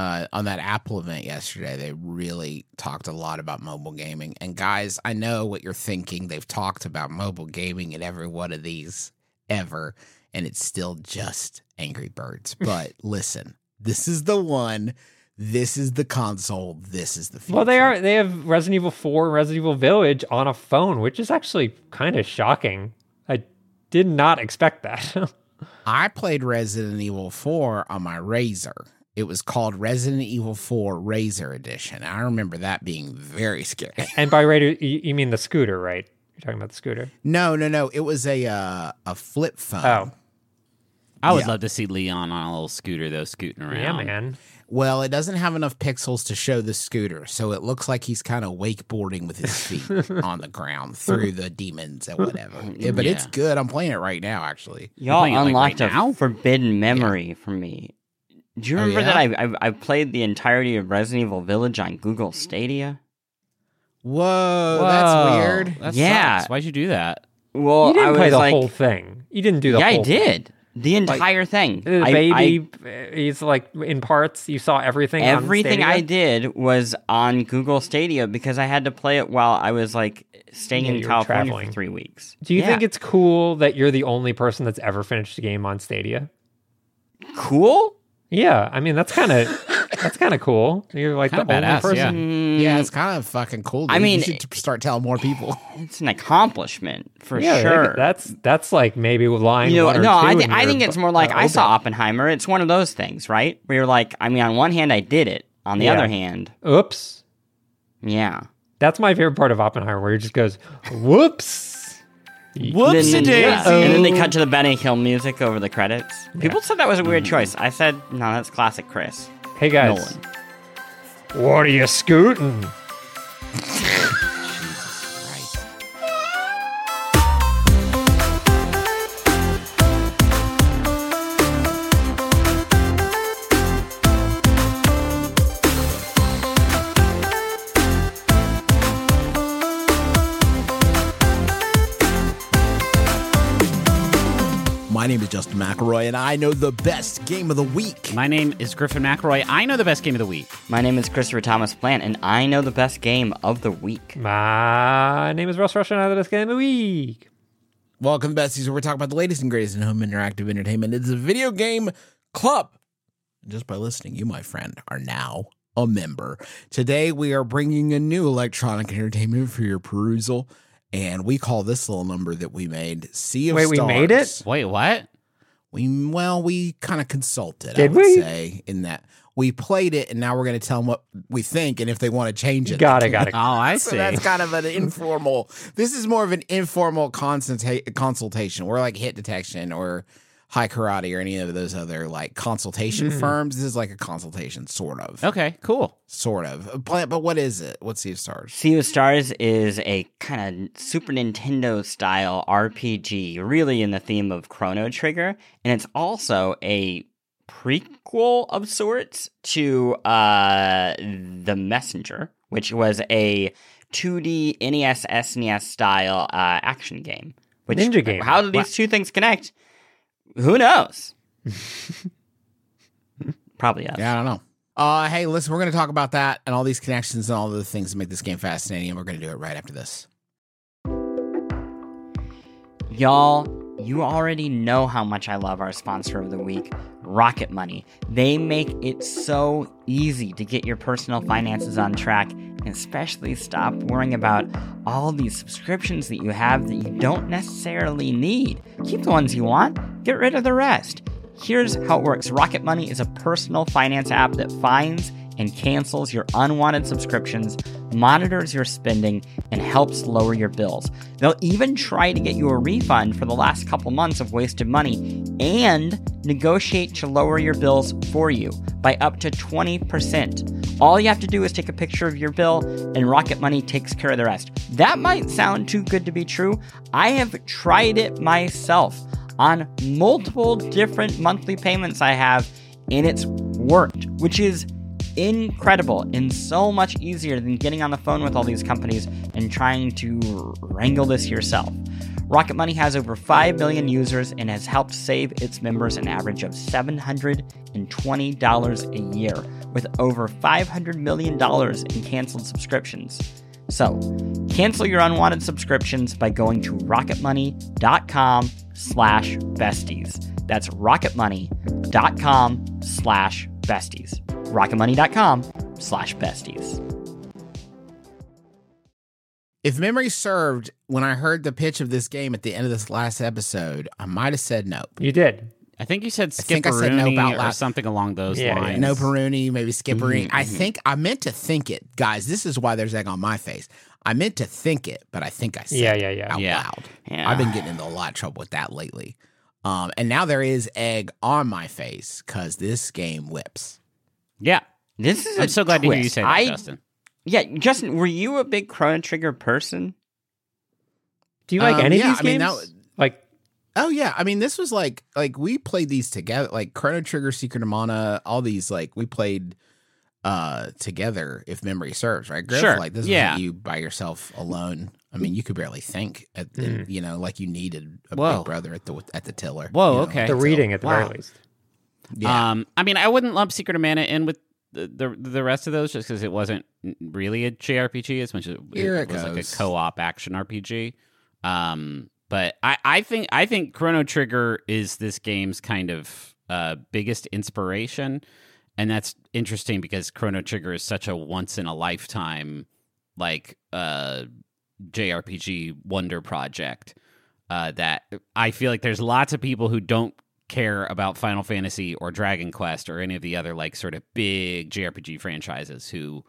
uh, on that Apple event yesterday, they really talked a lot about mobile gaming. And guys, I know what you're thinking. They've talked about mobile gaming in every one of these ever, and it's still just Angry Birds. But listen, this is the one. This is the console. This is the future. Well, they are. They have Resident Evil 4 Resident Evil Village on a phone, which is actually kind of shocking. I did not expect that. I played Resident Evil 4 on my Razor. It was called Resident Evil 4 Razor Edition. I remember that being very scary. and by razor, you, you mean the scooter, right? You're talking about the scooter. No, no, no. It was a uh, a flip phone. Oh, I would Yeah. love to see Leon on a little scooter though, scooting around. yeah, man. Well, it doesn't have enough pixels to show the scooter, so it looks like he's kind of wakeboarding with his feet on the ground through the demons and whatever. Yeah, but it's good. I'm playing it right now, actually. Y'all playing it, like, unlocked right now? a forbidden memory for me. Do you Oh, remember that? I, I I played the entirety of Resident Evil Village on Google Stadia? Whoa, that's weird. That Yeah. sucks. Why'd you do that? Well, you didn't I was play the like, whole thing. You didn't do the yeah, I whole thing. did the entire thing. The I- baby, I- uh, he's like in parts. You saw everything. on everything I did was on Google Stadia because I had to play it while I was like staying Yeah, in you were California traveling. for three weeks. Do you Yeah. think it's cool that you're the only person that's ever finished a game on Stadia? cool? Yeah, I mean that's kind of that's kind of cool. You're like Kinda the only badass, person. Mm, Yeah, it's kind of fucking cool. I mean, you should start telling more people. it's an accomplishment for Yeah, sure. that's that's like maybe line you know, one or no, I, two thi- in I think it's more like uh, I saw. Oppenheimer. It's one of those things, right? Where you're like, I mean, on one hand, I did it. On the Yeah. other hand, Oops, yeah. that's my favorite part of Oppenheimer, where he just goes, "Whoops." Whoops a Then- yeah. daisy. And then they cut to the Benny Hill music over the credits. People said that was a weird choice. I said, no, that's classic Chris. Hey guys, Nolan. what are you scooting? Justin McElroy, and I know the best game of the week. My name is Griffin McElroy. I know the best game of the week. My name is Christopher Thomas Plante, and I know the best game of the week. My name is Russ Rush, and I'm the best game of the week. Welcome to Besties, where we talk about the latest and greatest in home interactive entertainment. It's a video game club. Just by listening, you, my friend, are now a member. Today, we are bringing a new electronic entertainment for your perusal, and we call this little number that we made Sea of Wait, we made it? Wait, what? We well, we kind of consulted. I would we? say in that we played it, and now we're going to tell them what we think, and if they want to change it, Got it, got it. Oh, I So see. that's kind of an informal. This is more of an informal consulta- consultation. We're like hit detection or high karate or any of those other like consultation Mm. firms. This is like a consultation, sort of, okay, cool. sort of. But, but what is it? What's Sea of Stars? Sea of Stars is a kind of Super Nintendo style RPG, really in the theme of Chrono Trigger, and it's also a prequel of sorts to uh, The Messenger, which was a 2D NES SNES style uh, action game. Which, Ninja game. How do these two things connect? Who knows? Probably us. Yeah, I don't know. Uh, hey, listen, we're going to talk about that and all these connections and all the things that make this game fascinating, and we're going to do it right after this. Y'all, you already know how much I love our sponsor of the week, Rocket Money. They make it so easy to get your personal finances on track and especially stop worrying about all these subscriptions that you have that you don't necessarily need. Keep the ones you want, get rid of the rest. Here's how it works Rocket Money is a personal finance app that finds and cancels your unwanted subscriptions, monitors your spending, and helps lower your bills. They'll even try to get you a refund for the last couple months of wasted money and negotiate to lower your bills for you by up to 20%. All you have to do is take a picture of your bill, and Rocket Money takes care of the rest. That might sound too good to be true. I have tried it myself on multiple different monthly payments I have, and it's worked, which is incredible and so much easier than getting on the phone with all these companies and trying to wrangle this yourself. Rocket Money has over 5 million users and has helped save its members an average of $720 a year. with over $500 million in canceled subscriptions. So, cancel your unwanted subscriptions by going to rocketmoney.com slash besties. That's rocketmoney.com slash besties. rocketmoney.com slash besties. If memory served, when I heard the pitch of this game at the end of this last episode, I might have said nope. You did. I think you said I think I said no Skipperoonie about or something along those Yeah, yeah. lines. No Peruni, maybe Skippery. Mm-hmm, I mm-hmm. think I meant to think it, guys. This is why there's egg on my face. I meant to think it, but I think I said Yeah, it yeah, yeah. out Yeah. loud. Yeah. I've been getting into a lot of trouble with that lately. Um, and now there is egg on my face because this game whips. Yeah. This is I'm so glad to hear you twist. say that, I, Justin. Yeah, Justin, were you a big Chrono Trigger person? Do you like Um, any yeah, of these I mean, games? that like, Oh yeah, I mean this was like like we played these together, like Chrono Trigger, Secret of Mana, all these like we played uh together if memory serves, right? Griff? Sure, Like this yeah. wasn't you by yourself alone. I mean, you could barely think at the, Mm. you know, like you needed a Whoa. big brother at the at the tiller. Whoa, you know, okay. the reading at the wow. very least. Yeah. Um, I mean, I wouldn't lump Secret of Mana in with the the, the rest of those just because it wasn't really a JRPG as much as it, Here it was like a co-op action RPG. Um, but I, I think I think Chrono Trigger is this game's kind of uh, biggest inspiration, and that's interesting because Chrono Trigger is such a once in a lifetime like uh, JRPG wonder project uh, that I feel like there's lots of people who don't care about Final Fantasy or Dragon Quest or any of the other like sort of big JRPG franchises who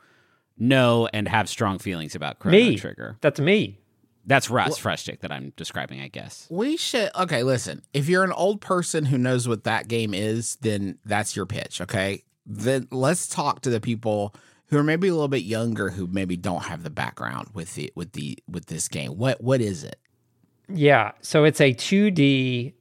know and have strong feelings about Chrono Me. Trigger. That's me. That's Russ Frushtick that I'm describing, I guess. we should okay, listen. If you're an old person who knows what that game is, then that's your pitch, okay? Then let's talk to the people who are maybe a little bit younger who maybe don't have the background with the with the with this game. What what is it? Yeah. So it's a 2D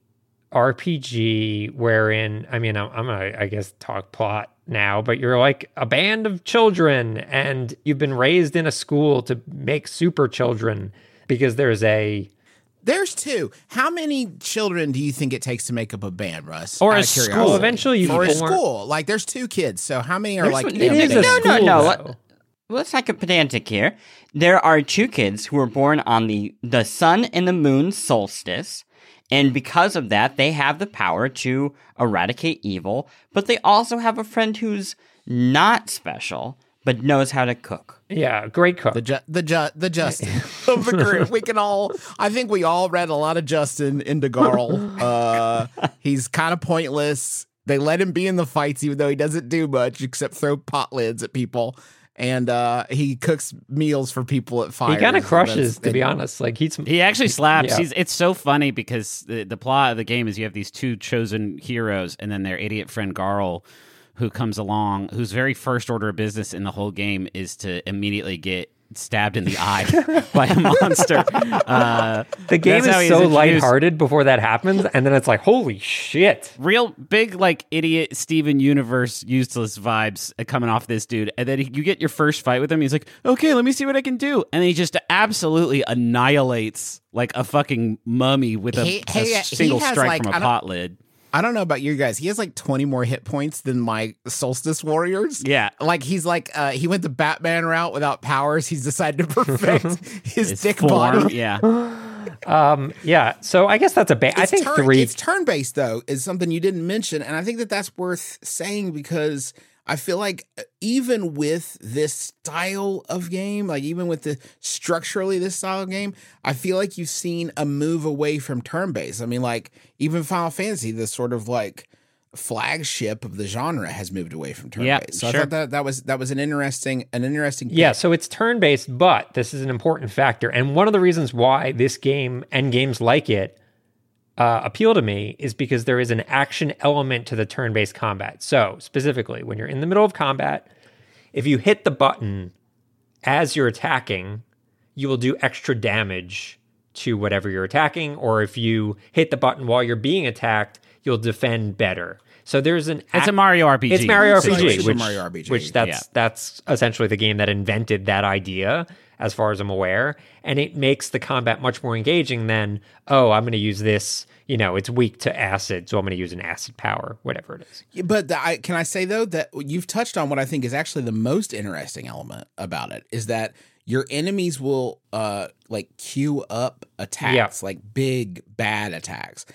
RPG wherein, I mean, I'm, I'm gonna, I guess, talk plot now, but you're like a band of children and you've been raised in a school to make super children because there's a, There's two. How many children do you think it takes to make up a band, Russ? Or Out a of school. curiosity. Eventually you or a form- school. Like there's two kids. So how many are There's like one- in it a is a band? No, no, no, let's not get pedantic here. There are two kids who were born on the the sun and the moon solstice, and because of that, they have the power to eradicate evil. But they also have a friend who's not special but knows how to cook. Yeah, great cook. The ju- the ju- the Justin of the group. We can all. I think we all read a lot of Justin into Garl. Uh, he's kind of pointless. They let him be in the fights, even though he doesn't do much except throw pot lids at people. And uh, he cooks meals for people at fires. he kind of crushes, to be honest. Like he's He actually slaps. Yeah. He's, it's so funny because the, the plot of the game is you have these two chosen heroes and then their idiot friend Garl, who comes along, whose very first order of business in the whole game is to immediately get stabbed in the eye by a monster. Uh, the game that's how is he's so introduced. lighthearted before that happens, and then it's like, holy shit. real big like idiot Steven Universe useless vibes coming off this dude, and then you get your first fight with him. He's like, "Okay, let me see what I can do," and he just absolutely annihilates like a fucking mummy with a, He- a he- he single has, strike like, from a pot lid. I don't know about you guys. He has like 20 more hit points than my Solstice Warriors. Yeah. Like he's like uh he went the Batman route without powers. He's decided to perfect his His dick form, body. yeah. Um, yeah. So I guess that's a ba- I think turn, three. It's turn based though is something you didn't mention, and I think that that's worth saying because I feel like uh, even with this style of game, like even with the structurally this style of game, I feel like you've seen a move away from turn based. I mean, like even Final Fantasy, the sort of like flagship of the genre has moved away from turn Yeah, based. So I thought that that was that was an interesting an interesting Yeah, so it's turn based, but this is an important factor. And one of the reasons why this game and games like it uh, appeal to me is because there is an action element to the turn based combat. So, specifically, when you're in the middle of combat, if you hit the button as you're attacking, you will do extra damage to whatever you're attacking. Or if you hit the button while you're being attacked, you'll defend better. So there's an It's a Mario RPG. it's Mario RPG, which, Mario RPG, which that's yeah. that's essentially the game that invented that idea, as far as I'm aware, and it makes the combat much more engaging than oh, I'm going to use this, you know, it's weak to acid, so I'm going to use an acid power, whatever it is. Yeah, But the, I, can I say though that you've touched on what I think is actually the most interesting element about it is that your enemies will uh like queue up attacks, like big bad attacks.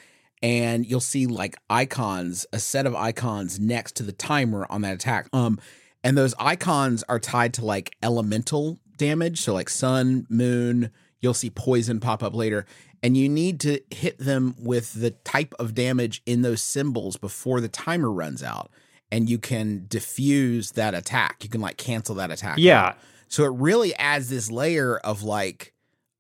And you'll see like icons, a set of icons next to the timer on that attack. Um and those icons are tied to like elemental damage, so like sun, moon, you'll see poison pop up later. And you need to hit them with the type of damage in those symbols before the timer runs out. And you can diffuse that attack. You can like cancel that attack Yeah. out. so it really adds this layer of like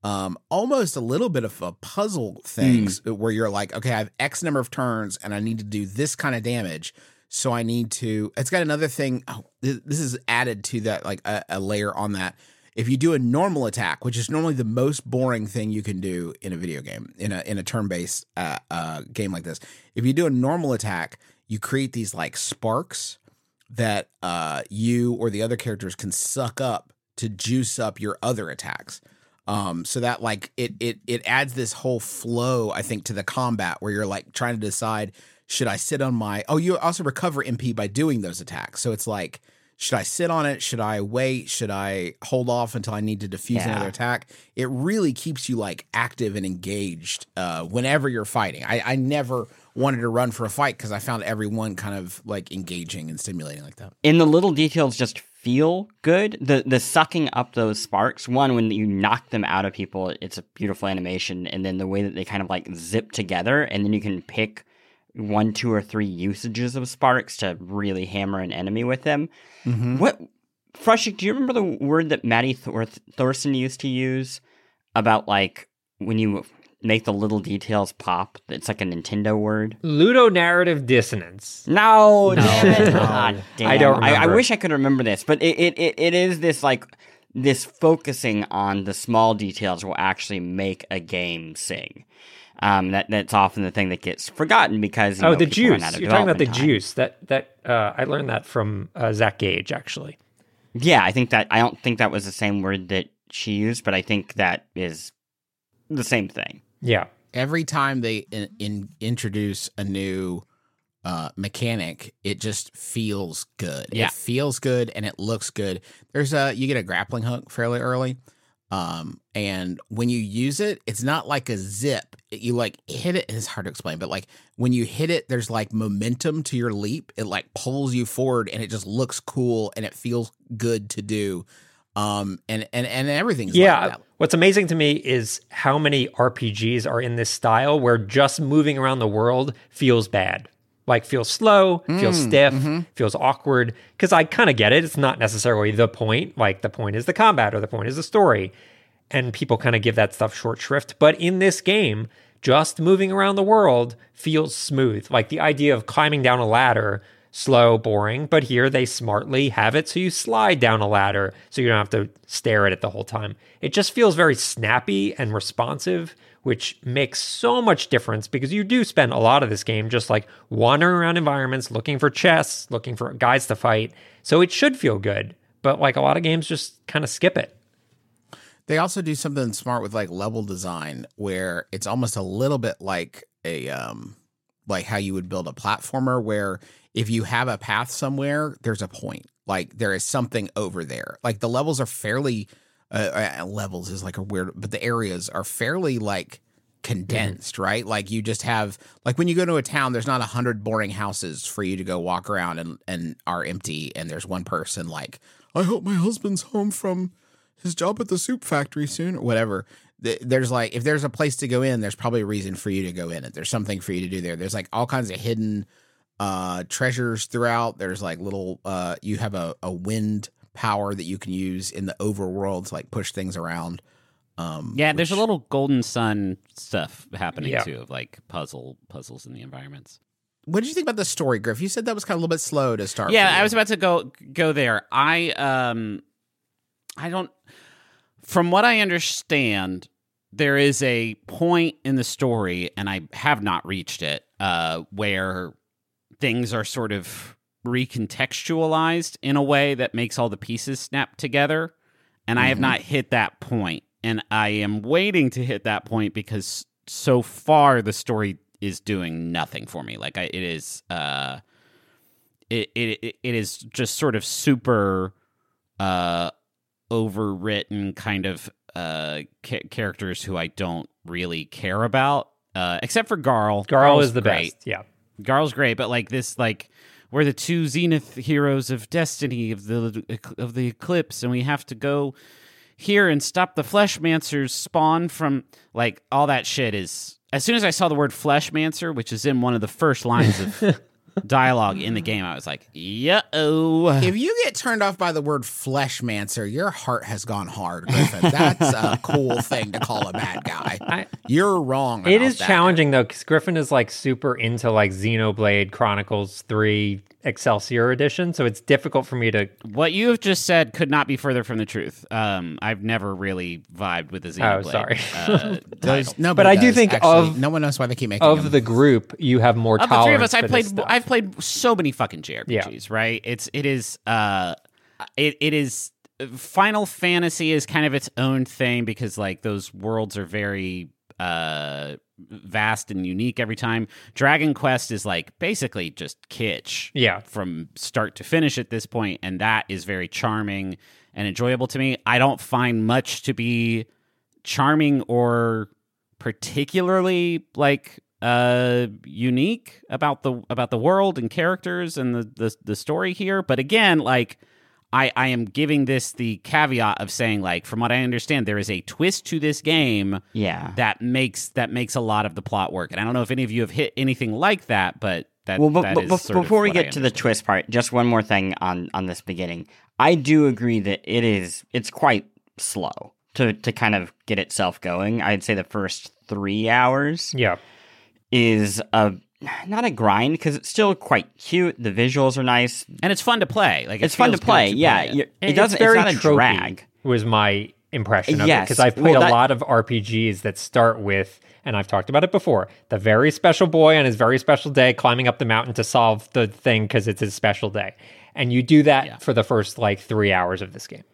um almost a little bit of a puzzle things where you're like okay i have x number of turns and i need to do this kind of damage. So i need to it's got another thing. Oh, this is added to that like a, a layer on that if you do a normal attack, which is normally the most boring thing you can do in a video game, in a in a turn based uh, uh, game like this, if you do a normal attack, you create these like sparks that uh, you or the other characters can suck up to juice up your other attacks. Um, so that like it it it adds this whole flow, I think, to the combat where you're like trying to decide should I sit on my oh you also recover MP by doing those attacks. So it's like should I sit on it? Should I wait? Should I hold off until I need to defuse Yeah. another attack? It really keeps you like active and engaged uh, whenever you're fighting. I, I never wanted to run for a fight because I found everyone kind of like engaging and stimulating like that. and the little details just feel good. The the sucking up those sparks. One, when you knock them out of people, it's a beautiful animation, and then the way that they kind of like zip together, and then you can pick one, two, or three usages of sparks to really hammer an enemy with them. Mm-hmm. What, Frushtick, do you remember the word that Maddy Thor- Thorson used to use about like when you make the little details pop? It's like a Nintendo word. Ludonarrative dissonance. No, No. No. Ah, God damn. I don't I, I wish I could remember this, but it, it, it, it is this like this focusing on the small details will actually make a game sing. Um, that that's often the thing that gets forgotten because you oh, know, the juice. out of You're talking about the time. juice. That that uh, I learned that from uh, Zach Gage actually. Yeah, I think that I don't think that was the same word that she used, but I think that is the same thing. Yeah. Every time they in, in, introduce a new uh, mechanic, it just feels good. Yeah. It feels good and it looks good. There's a you get a grappling hook fairly early. Um, and when you use it, it's not like a zip. You like hit it. It's hard to explain, but like when you hit it, there's like momentum to your leap. It like pulls you forward, and it just looks cool and it feels good to do. Um, and and and everything's Yeah. Like that. What's amazing to me is how many RPGs are in this style where just moving around the world feels bad. Like feels slow, feels mm, stiff, mm-hmm. feels awkward. Because I kind of get it. It's not necessarily the point. Like the point is the combat or the point is the story. And people kind of give that stuff short shrift. But in this game, just moving around the world feels smooth. Like the idea of climbing down a ladder, slow, boring. But here they smartly have it so you slide down a ladder so you don't have to stare at it the whole time. It just feels very snappy and responsive, which makes so much difference because you do spend a lot of this game just like wandering around environments, looking for chests, looking for guys to fight. So it should feel good. But like a lot of games just kind of skip it. They also do something smart with like level design where it's almost a little bit like a um like how you would build a platformer where if you have a path somewhere there's a point like there is something over there like the levels are fairly uh, uh, levels is like a weird but the areas are fairly like condensed right? Like you just have like when you go to a town there's not a hundred boring houses for you to go walk around and and are empty and there's one person like i hope my husband's home from his job at the soup factory soon or whatever. There's like if there's a place to go in there's probably a reason for you to go in it. There's something for you to do there. There's like all kinds of hidden uh treasures throughout. There's like little uh you have a, a wind power that you can use in the overworld to like push things around um Yeah, there's a little golden sun stuff happening Yeah. too, of like puzzle puzzles in the environments. what did you think about the story griff you said that was kind of a little bit slow to start Yeah. I was about to go go there. I um I don't from what I understand, there is a point in the story, and I have not reached it, uh, where things are sort of recontextualized in a way that makes all the pieces snap together. And I have Mhm. not hit that point. And I am waiting to hit that point because so far the story is doing nothing for me. Like I, it is uh it it it is just sort of super uh overwritten kind of uh ca- characters who I don't really care about uh except for Garl. Garl Garl's is the great. best. Yeah. Garl's great, but like this, like we're the two Zenith heroes of destiny of the of the eclipse, and we have to go here and stop the Fleshmancers spawn from like all that shit. Is as soon as I saw the word Fleshmancer, which is in one of the first lines of dialogue in the game, I was like, yeah, oh. If you get turned off by the word fleshmancer, your heart has gone hard, Griffin. That's a cool thing to call a bad guy. I, You're wrong. it about is that. challenging though, because Griffin is like super into like Xenoblade Chronicles 3 Excelsior edition. So it's difficult for me to. What you have just said could not be further from the truth. Um, I've never really vibed with the Xenoblade. Oh, sorry. Uh, There's- nobody But I do does, think actually. of- no one knows why they keep making Of them. the group, you have more of the three of us, I played. Stuff. I've played so many fucking JRPGs. Right? It's it is. Uh, it it is. Final Fantasy is kind of its own thing because like those worlds are very uh vast and unique every time. Dragon Quest is like basically just kitsch. Yeah. From start to finish at this point, and that is very charming and enjoyable to me. I don't find much to be charming or particularly like uh unique about the about the world and characters and the the, the story here but again like I, I am giving this the caveat of saying like from what I understand there is a twist to this game Yeah. that makes that makes a lot of the plot work and I don't know if any of you have hit anything like that but that, well, but, that but is bef- sort of before we get to the twist part, just one more thing on on this beginning. I do agree that it is it's quite slow to to kind of get itself going. I'd say the first three hours Yeah. is a not a grind because it's still quite cute. The visuals are nice. and it's fun to play like it It's fun to feels good play. Yeah, it. you- it doesn't. It's, very not a drag. Was my impression of it because I've played Well, a lot of RPGs that start with, and I've talked about it before, the very special boy on his very special day climbing up the mountain to solve the thing because it's his special day, and you do that Yeah. for the first like three hours of this game.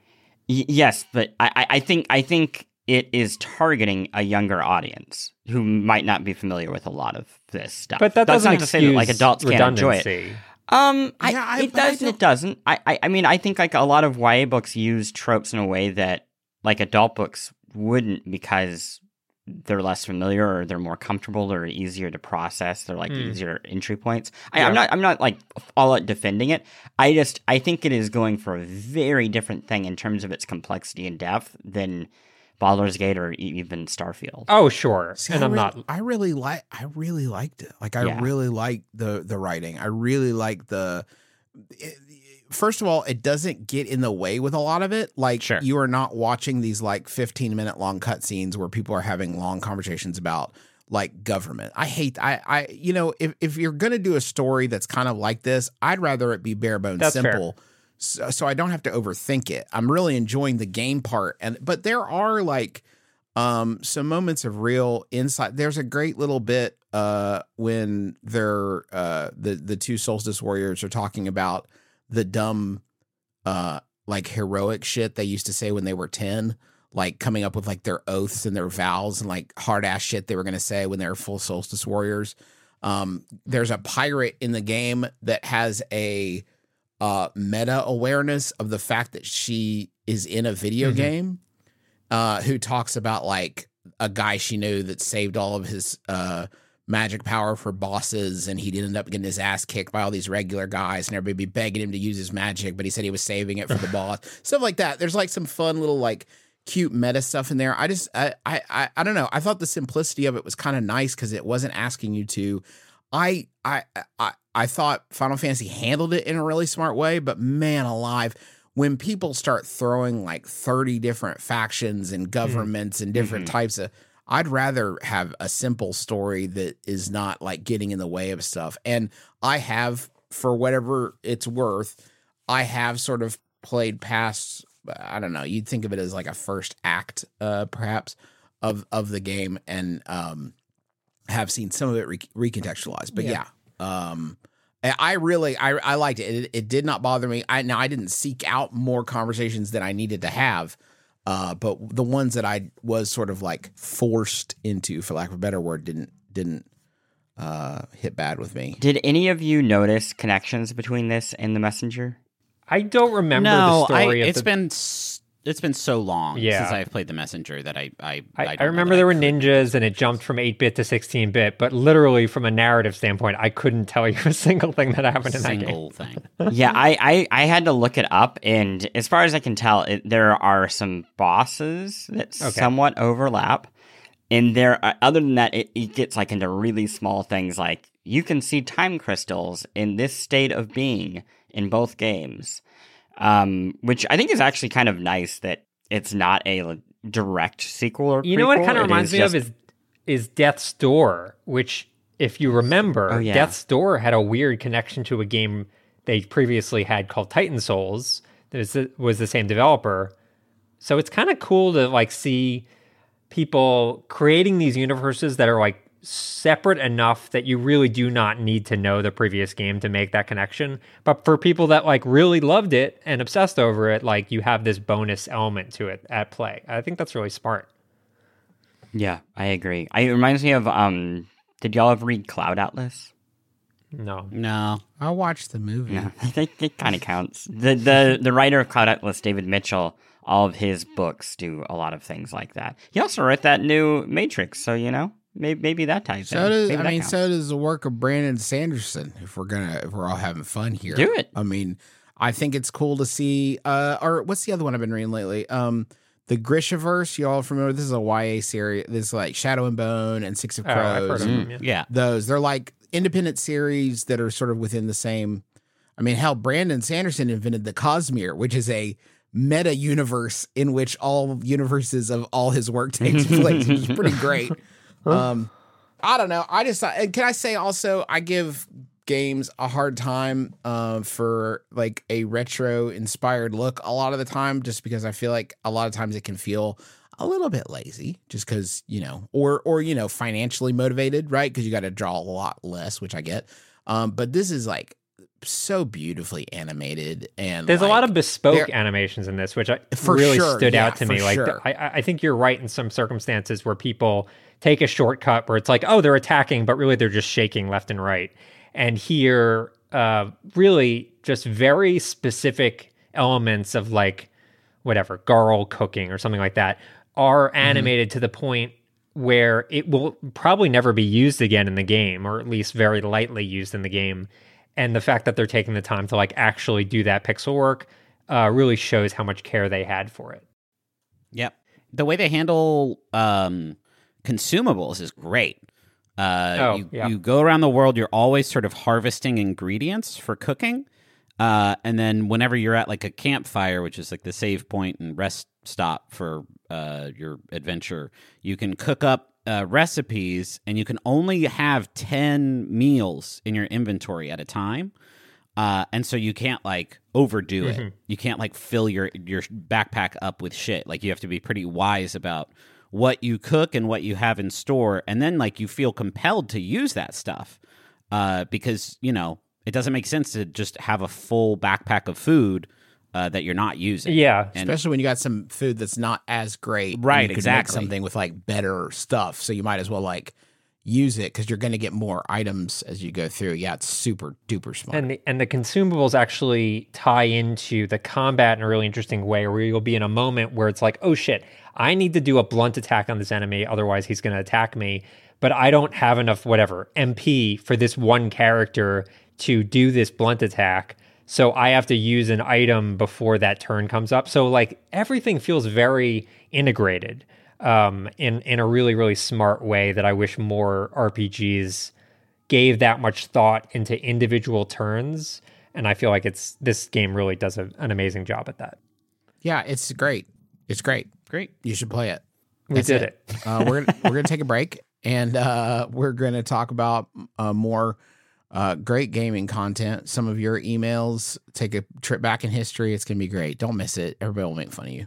Y- yes, but I, I- I think I think it is targeting a younger audience who might not be familiar with a lot of this stuff. But that That's doesn't not to say that like excuse adults can't enjoy it. redundancy. Um, I, Yeah, I- it but I does and it doesn't. I, I, I mean, I think like a lot of YA books use tropes in a way that like adult books wouldn't because they're less familiar or they're more comfortable or easier to process. They're like Hmm. easier entry points. I, Yeah. I'm not, I'm not like all out defending it. I just, I think it is going for a very different thing in terms of its complexity and depth than Baldur's Gate or even Starfield. Oh sure, See, and I I'm really, not. I really like. I really liked it. Like I Yeah. really like the the writing. I really like the. it- first of all, it doesn't get in the way with a lot of it. Like Sure. you are not watching these like fifteen minute long cutscenes where people are having long conversations about like government. I hate. I. I. You know, if if you're gonna do a story that's kind of like this, I'd rather it be bare bones That's fair. So, so I don't have to overthink it. I'm really enjoying the game part, and but there are like um some moments of real insight there's a great little bit uh when they're uh the the two solstice warriors are talking about the dumb uh like heroic shit they used to say when they were 10 like coming up with like their oaths and their vows and like hard ass shit they were going to say when they were full solstice warriors um there's a pirate in the game that has a uh meta awareness of the fact that she is in a video Mhm. game uh, who talks about like a guy she knew that saved all of his uh, magic power for bosses, and he'd ended up getting his ass kicked by all these regular guys, and everybody be begging him to use his magic, but he said he was saving it for the boss. Stuff like that. There's like some fun little like cute meta stuff in there. I just I I I, I don't know. I thought the simplicity of it was kind of nice because it wasn't asking you to. I I I I thought Final Fantasy handled it in a really smart way, but man alive, when people start throwing like 30 different factions and governments and different types of I'd rather have a simple story that is not like getting in the way of stuff. And I have for whatever it's worth, I have sort of played past I don't know, you'd think of it as like a first act uh perhaps of of the game and um have seen some of it re- recontextualized. But yeah. Um I- I really I I liked it. it. It did not bother me. I now I didn't seek out more conversations than I needed to have. Uh, but the ones that I was sort of like forced into, for lack of a better word, didn't didn't uh, hit bad with me. Did any of you notice connections between this and the messenger? I don't remember no, the story. I, of it's the- been s- it's been so long Yeah. since I've played the messenger that I I I, don't I remember there I were ninjas and it jumped from 8 bit to 16 bit, but literally from a narrative standpoint, I couldn't tell you a single thing that happened in that game. thing. yeah, I, I I had to look it up, and as far as I can tell, it, there are some bosses that Okay. somewhat overlap. And there, are, other than that, it, it gets like into really small things, like you can see time crystals in this state of being in both games, um, which I think is actually kind of nice that it's not a direct sequel or You know what it kind of reminds me just- of is is Death's Door, which if you remember, Oh, yeah. Death's Door had a weird connection to a game they previously had called Titan Souls. The, was the same developer. So it's kind of cool to like see people creating these universes that are like separate enough that you really do not need to know the previous game to make that connection. But for people that like really loved it and obsessed over it, like you have this bonus element to it at play. I think that's really smart. Yeah, I agree. I, it reminds me of um. Did y'all ever read Cloud Atlas? No. No, I watched the movie. Yeah, it, it kind of counts. The the the writer of Cloud Atlas, David Mitchell, all of his books do a lot of things like that. He also wrote that new Matrix, so you know maybe maybe that ties So in. does Maybe I that mean counts. so does the work of Brandon Sanderson. If we're gonna if we're all having fun here, Do it. I mean, I think it's cool to see. Uh, or what's the other one I've been reading lately? Um, the Grishaverse. You all familiar? This is a YA series. This is like Shadow and Bone and Six of Oh, I've heard Crows. of them. Yeah. yeah, Those they're like independent series that are sort of within the same. I mean, hell, Brandon Sanderson invented the Cosmere, which is a meta universe in which all universes of all his work takes place, which is pretty great. Um, I don't know. I just and can I say also I give games a hard time uh, for like a retro inspired look a lot of the time, just because I feel like a lot of times it can feel a little bit lazy, just because you know, or or you know, financially motivated, right? Because you got to draw a lot less, which I get. Um, but this is like so beautifully animated and There's a lot of bespoke animations in this, which I, For really sure, stood yeah, out to for me. Like. I, I think you're right in some circumstances where people take a shortcut where it's like, oh, they're attacking, but really they're just shaking left and right. And here, uh, really just very specific elements of like whatever garl cooking or something like that are Mm-hmm. animated to the point where it will probably never be used again in the game or at least very lightly used in the game and the fact that they're taking the time to like actually do that pixel work uh, really shows how much care they had for it Yep. The way they handle um, consumables is great. Uh, Oh, you, yeah. you go around the world, you're always sort of harvesting ingredients for cooking. Uh, and then whenever you're at like a campfire, which is like the save point and rest stop for uh, your adventure, you can cook up uh, recipes and you can only have 10 meals in your inventory at a time. Uh, and so you can't like overdo it. You can't like fill your your backpack up with shit. Like you have to be pretty wise about what you cook and what you have in store, and then like you feel compelled to use that stuff uh, because you know it doesn't make sense to just have a full backpack of food uh, that you're not using. yeah And- especially when you got some food that's not as great. and Right, you could make exactly. something with like better stuff, so you might as well like use it because you're going to get more items as you go through. Yeah, it's super duper smart. and the, and the consumables actually tie into the combat in a really interesting way where you'll be in a moment where it's like oh shit i need to do a blunt attack on this enemy otherwise he's going to attack me but i don't have enough whatever mp for this one character to do this blunt attack so i have to use an item before that turn comes up so like everything feels very integrated um, in in a really really smart way that i wish more rpgs gave that much thought into individual turns and i feel like it's this game really does a, an amazing job at that yeah, it's great. It's great. great. You should play it. we That's did it. it, Uh, we're gonna, we're gonna take a break and uh, we're gonna talk about uh, more uh, great gaming content. Some of your emails. Take a trip back in history. It's gonna be great. Don't miss it. Everybody will make fun of you.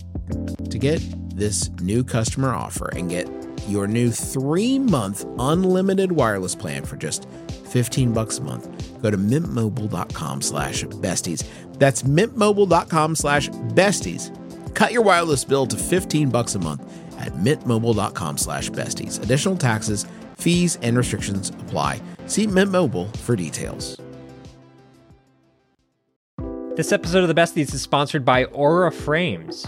Get this new customer offer and get your new three month unlimited wireless plan for just 15 bucks a month, go to mintmobile.com slash besties. That's mintmobile.com slash besties. Cut your wireless bill to 15 bucks a month at mintmobile.com slash besties. Additional taxes, fees, and restrictions apply. See Mint Mobile for details. This episode of The Besties is sponsored by Aura Frames.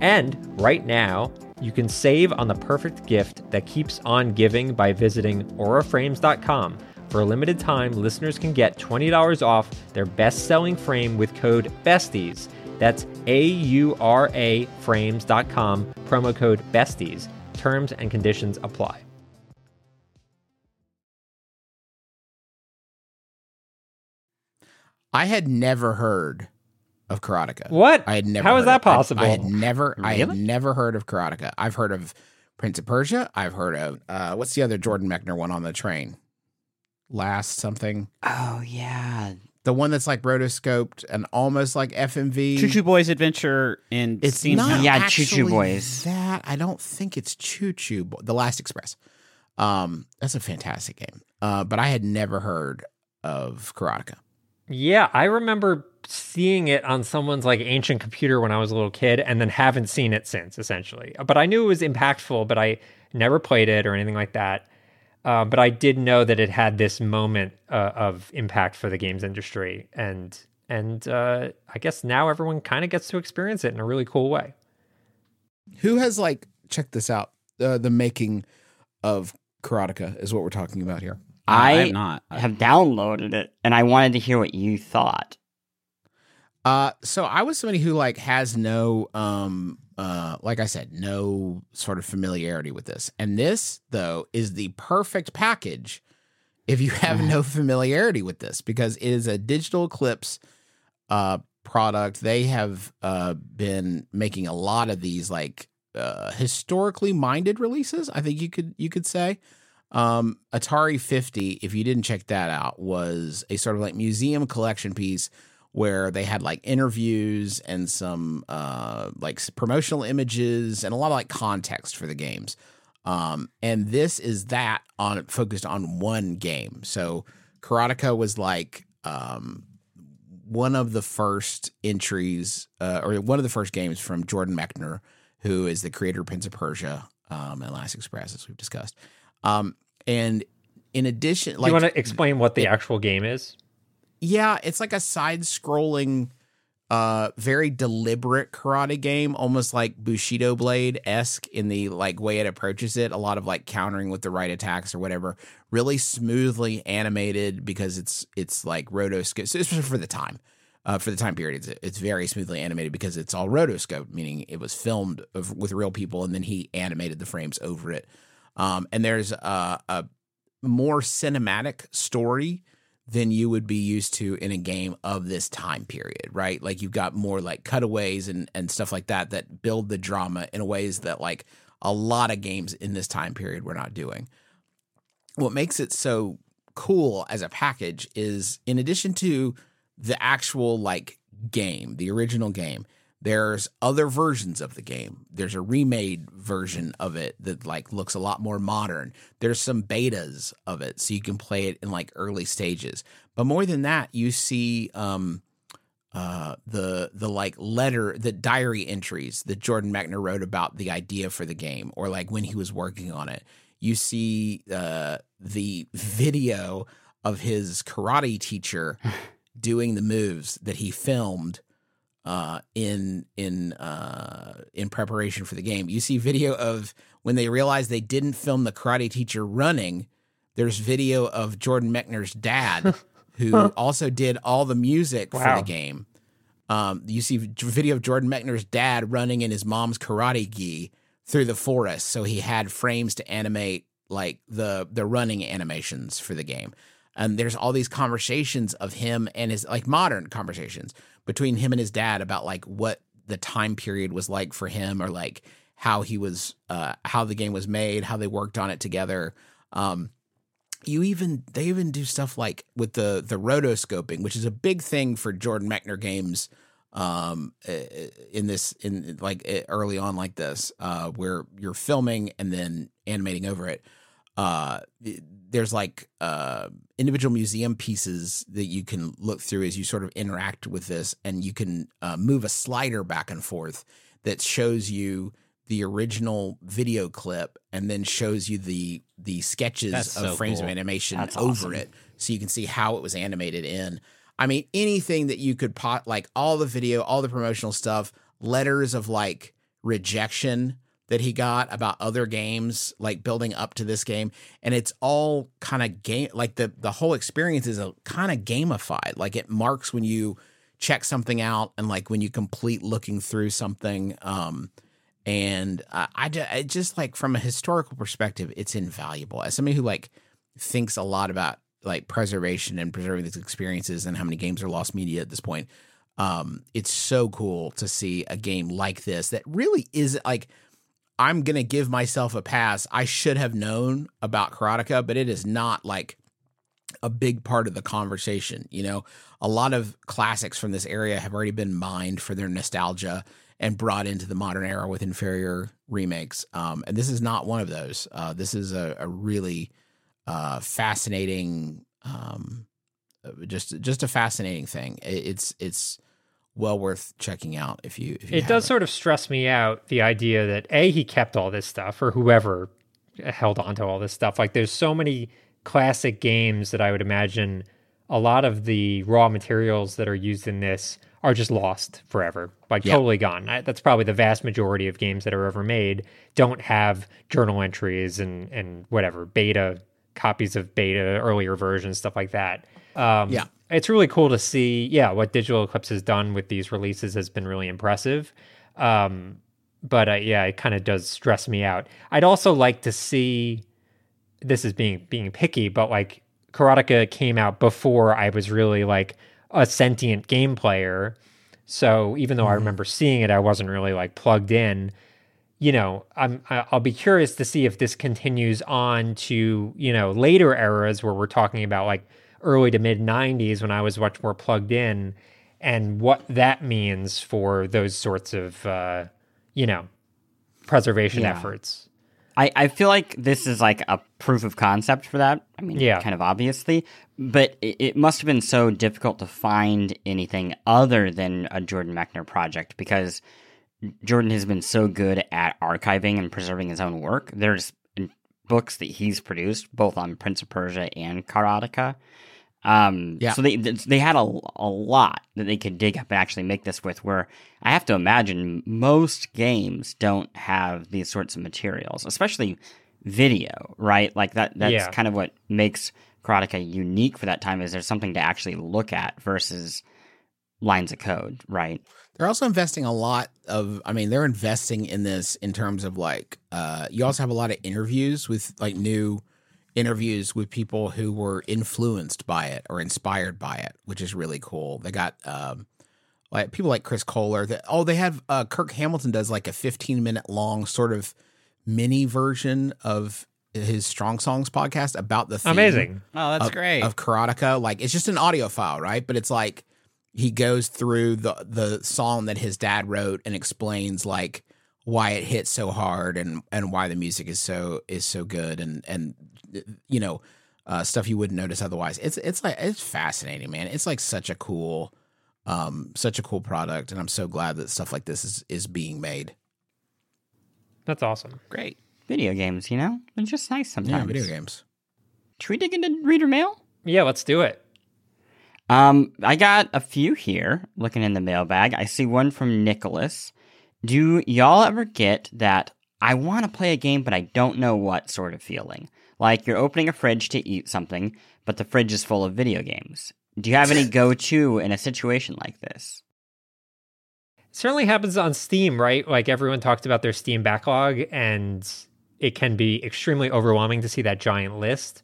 And right now, you can save on the perfect gift that keeps on giving by visiting auraframes.com. For a limited time, listeners can get $20 off their best selling frame with code BESTIES. That's A U R A frames.com, promo code BESTIES. Terms and conditions apply. I had never heard of Karateka. What? I had never. How heard that of- possible? I, had never. I had never heard of Karateka. I've heard of Prince of Persia. I've heard of uh, what's the other Jordan Mechner one on the train? Last something. Oh yeah, The one that's like rotoscoped and almost like FMV. Choo Choo Boys Adventure in It's Steam not Yeah, Choo Choo actually Boys. That I don't think it's Choo Choo. Bo- the Last Express. Um, that's a fantastic game. Uh, but I had never heard of Karateka. Yeah, I remember seeing it on someone's like ancient computer when I was a little kid and then haven't seen it since essentially. But I knew it was impactful, but I never played it or anything like that. Uh, but I did know that it had this moment uh, of impact for the games industry, and and uh, I guess now everyone kind of gets to experience it in a really cool way. Who has like check this out? Uh, the making of Karateka is what we're talking about here. I, I have not. I have downloaded it, and I wanted to hear what you thought. Uh, so I was somebody who like has no um uh like I said no sort of familiarity with this, and this though is the perfect package if you have no familiarity with this because it is a digital eclipse uh product. They have uh been making a lot of these like uh historically minded releases. I think you could you could say. Um, Atari 50, if you didn't check that out, was a sort of like museum collection piece where they had like interviews and some uh like promotional images and a lot of like context for the games. Um, and this is that on focused on one game. So Karateka was like um one of the first entries uh, or one of the first games from Jordan Mechner, who is the creator of Prince of Persia um, and Last Express, as we've discussed. Um, and in addition, like Do you want to explain what the actual game is? Yeah, it's like a side scrolling uh very deliberate karate game, almost like Bushido Blade esque in the like way it approaches it. A lot of like countering with the right attacks or whatever. Really smoothly animated because it's it's like rotoscope, especially for the time. Uh, for the time period, it's, it's very smoothly animated because it's all rotoscope, meaning it was filmed of, with real people, and then he animated the frames over it. Um, and there's a, a more cinematic story than you would be used to in a game of this time period, right? Like you've got more like cutaways and and stuff like that that build the drama in ways that like a lot of games in this time period were not doing. What makes it so cool as a package is in addition to the actual like game, the original game, there's other versions of the game. There's a remade version of it that like looks a lot more modern. There's some betas of it so you can play it in like early stages. But more than that, you see um uh the the like letter the diary entries that Jordan Mechner wrote about the idea for the game or like when he was working on it. You see uh the video of his karate teacher doing the moves that he filmed uh, in in uh, in preparation for the game. You see video of when they realized they didn't film the karate teacher running. There's video of Jordan Mechner's dad, who also did all the music Wow. for the game. Um, you see video of Jordan Mechner's dad running in his mom's karate gi through the forest, so he had frames to animate like the the running animations for the game. And there's all these conversations of him and his like modern conversations between him and his dad about like what the time period was like for him or like how he was uh how the game was made, how they worked on it together. Um you even they even do stuff like with the the rotoscoping, which is a big thing for Jordan Mechner games um in this in like early on like this uh where you're filming and then animating over it uh there's like uh individual museum pieces that you can look through as you sort of interact with this and you can uh, move a slider back and forth that shows you the original video clip and then shows you the the sketches That's of so frames cool. of animation That's over awesome. it so you can see how it was animated in i mean anything that you could pot like all the video all the promotional stuff letters of like rejection that he got about other games like building up to this game. And it's all kind of game like the the whole experience is a kind of gamified. Like it marks when you check something out and like when you complete looking through something um and uh, I, I just like from a historical perspective it's invaluable. As somebody who like thinks a lot about like preservation and preserving these experiences and how many games are lost media at this point um it's so cool to see a game like this that really is like I'm gonna give myself a pass. I should have known about Karateka, but it is not like a big part of the conversation. You know, a lot of classics from this area have already been mined for their nostalgia and brought into the modern era with inferior remakes. Um, and this is not one of those. Uh, this is a, a really uh, fascinating, um, uh, just just a fascinating thing. It, it's it's well worth checking out if you. If you It does haven't. sort of stress me out the idea that A, he kept all this stuff, or whoever uh, held on to all this stuff. Like, there's so many classic games that I would imagine a lot of the raw materials that are used in this are just lost forever, like Yeah. totally gone. I, that's probably the vast majority of games that are ever made don't have journal entries and and whatever beta copies of beta earlier versions, stuff like that. Um, Yeah. it's really cool to see. Yeah, what Digital Eclipse has done with these releases has been really impressive. Um, but uh, yeah, it kind of does stress me out. I'd also like to see. This is being being picky, but like Karateka came out before I was really like a sentient game player. So even though I remember seeing it, I wasn't really like plugged in. You know, I'm I'll be curious to see if this continues on to you know later eras where we're talking about like early to mid '90s when I was much more plugged in, and what that means for those sorts of uh, you know preservation Yeah. efforts. I, I feel like this is like a proof of concept for that. I mean, Yeah. kind of obviously, but it, it must have been so difficult to find anything other than a Jordan Mechner project because Jordan has been so good at archiving and preserving his own work. There's books that he's produced both on Prince of Persia and Karateka Um, Yeah. So they they had a, a lot that they could dig up and actually make this with. Where I have to imagine most games don't have these sorts of materials, especially video, right? Like that. That's Yeah. kind of what makes Karateka unique for that time. Is there's something to actually look at versus lines of code, right? They're also investing a lot of I mean, they're investing in this in terms of like uh you also have a lot of interviews with like new interviews with people who were influenced by it or inspired by it, which is really cool. They got um like people like Chris Kohler that oh they have uh Kirk Hamilton does like a 15 minute long sort of mini version of his Strong Songs podcast about the theme Amazing. Oh, that's of, great. of Karateka. Like it's just an audio file, right? But it's like he goes through the the song that his dad wrote and explains like why it hit so hard and and why the music is so is so good and and you know uh, stuff you wouldn't notice otherwise. It's it's like it's fascinating, man. It's like such a cool um such a cool product and I'm so glad that stuff like this is is being made. That's awesome. great. Video games, you know, they're just nice sometimes. Yeah, video games. Should we dig into reader mail? Yeah, let's do it. Um, I got a few here looking in the mailbag. I see one from Nicholas. Do y'all ever get that I want to play a game, but I don't know what sort of feeling? Like you're opening a fridge to eat something, but the fridge is full of video games. Do you have any go to in a situation like this? certainly happens on Steam, right? Like everyone talked about their Steam backlog, and it can be extremely overwhelming to see that giant list.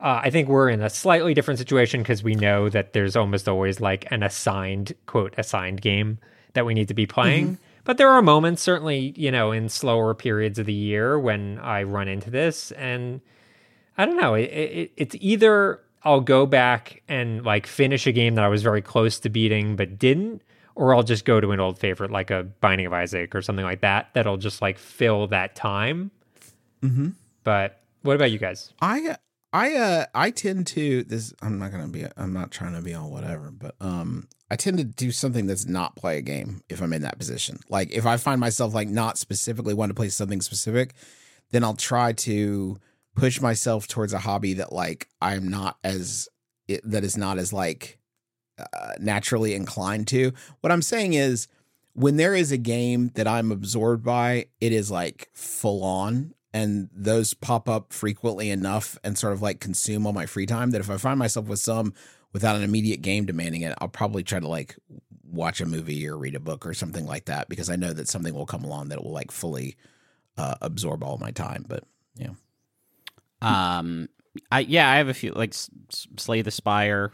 Uh, I think we're in a slightly different situation because we know that there's almost always like an assigned, quote, assigned game that we need to be playing. But there are moments, certainly, you know, in slower periods of the year when I run into this. And I don't know, it, it, it's either I'll go back and like finish a game that I was very close to beating but didn't, or I'll just go to an old favorite like a Binding of Isaac or something like that that'll just like fill that time. Mm-hmm. But what about you guys? I I uh I tend to this I'm not gonna be I'm not trying to be all whatever, but um I tend to do something that's not play a game if I'm in that position. Like if I find myself like not specifically want to play something specific, then I'll try to push myself towards a hobby that like I'm not as that is not as like uh, naturally inclined to. What I'm saying is when there is a game that I'm absorbed by, it is like full on and those pop up frequently enough and sort of like consume all my free time that if I find myself with some without an immediate game demanding it, I'll probably try to like watch a movie or read a book or something like that because I know that something will come along that will like fully uh, absorb all my time. But yeah, Um, I yeah, I have a few like Slay the Spire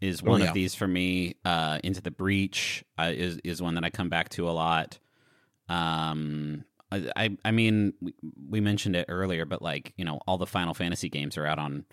is Oh, one yeah. of these for me. Uh, Into the Breach uh, is is one that I come back to a lot. Um, I I, I mean we, we mentioned it earlier, but like you know all the Final Fantasy games are out on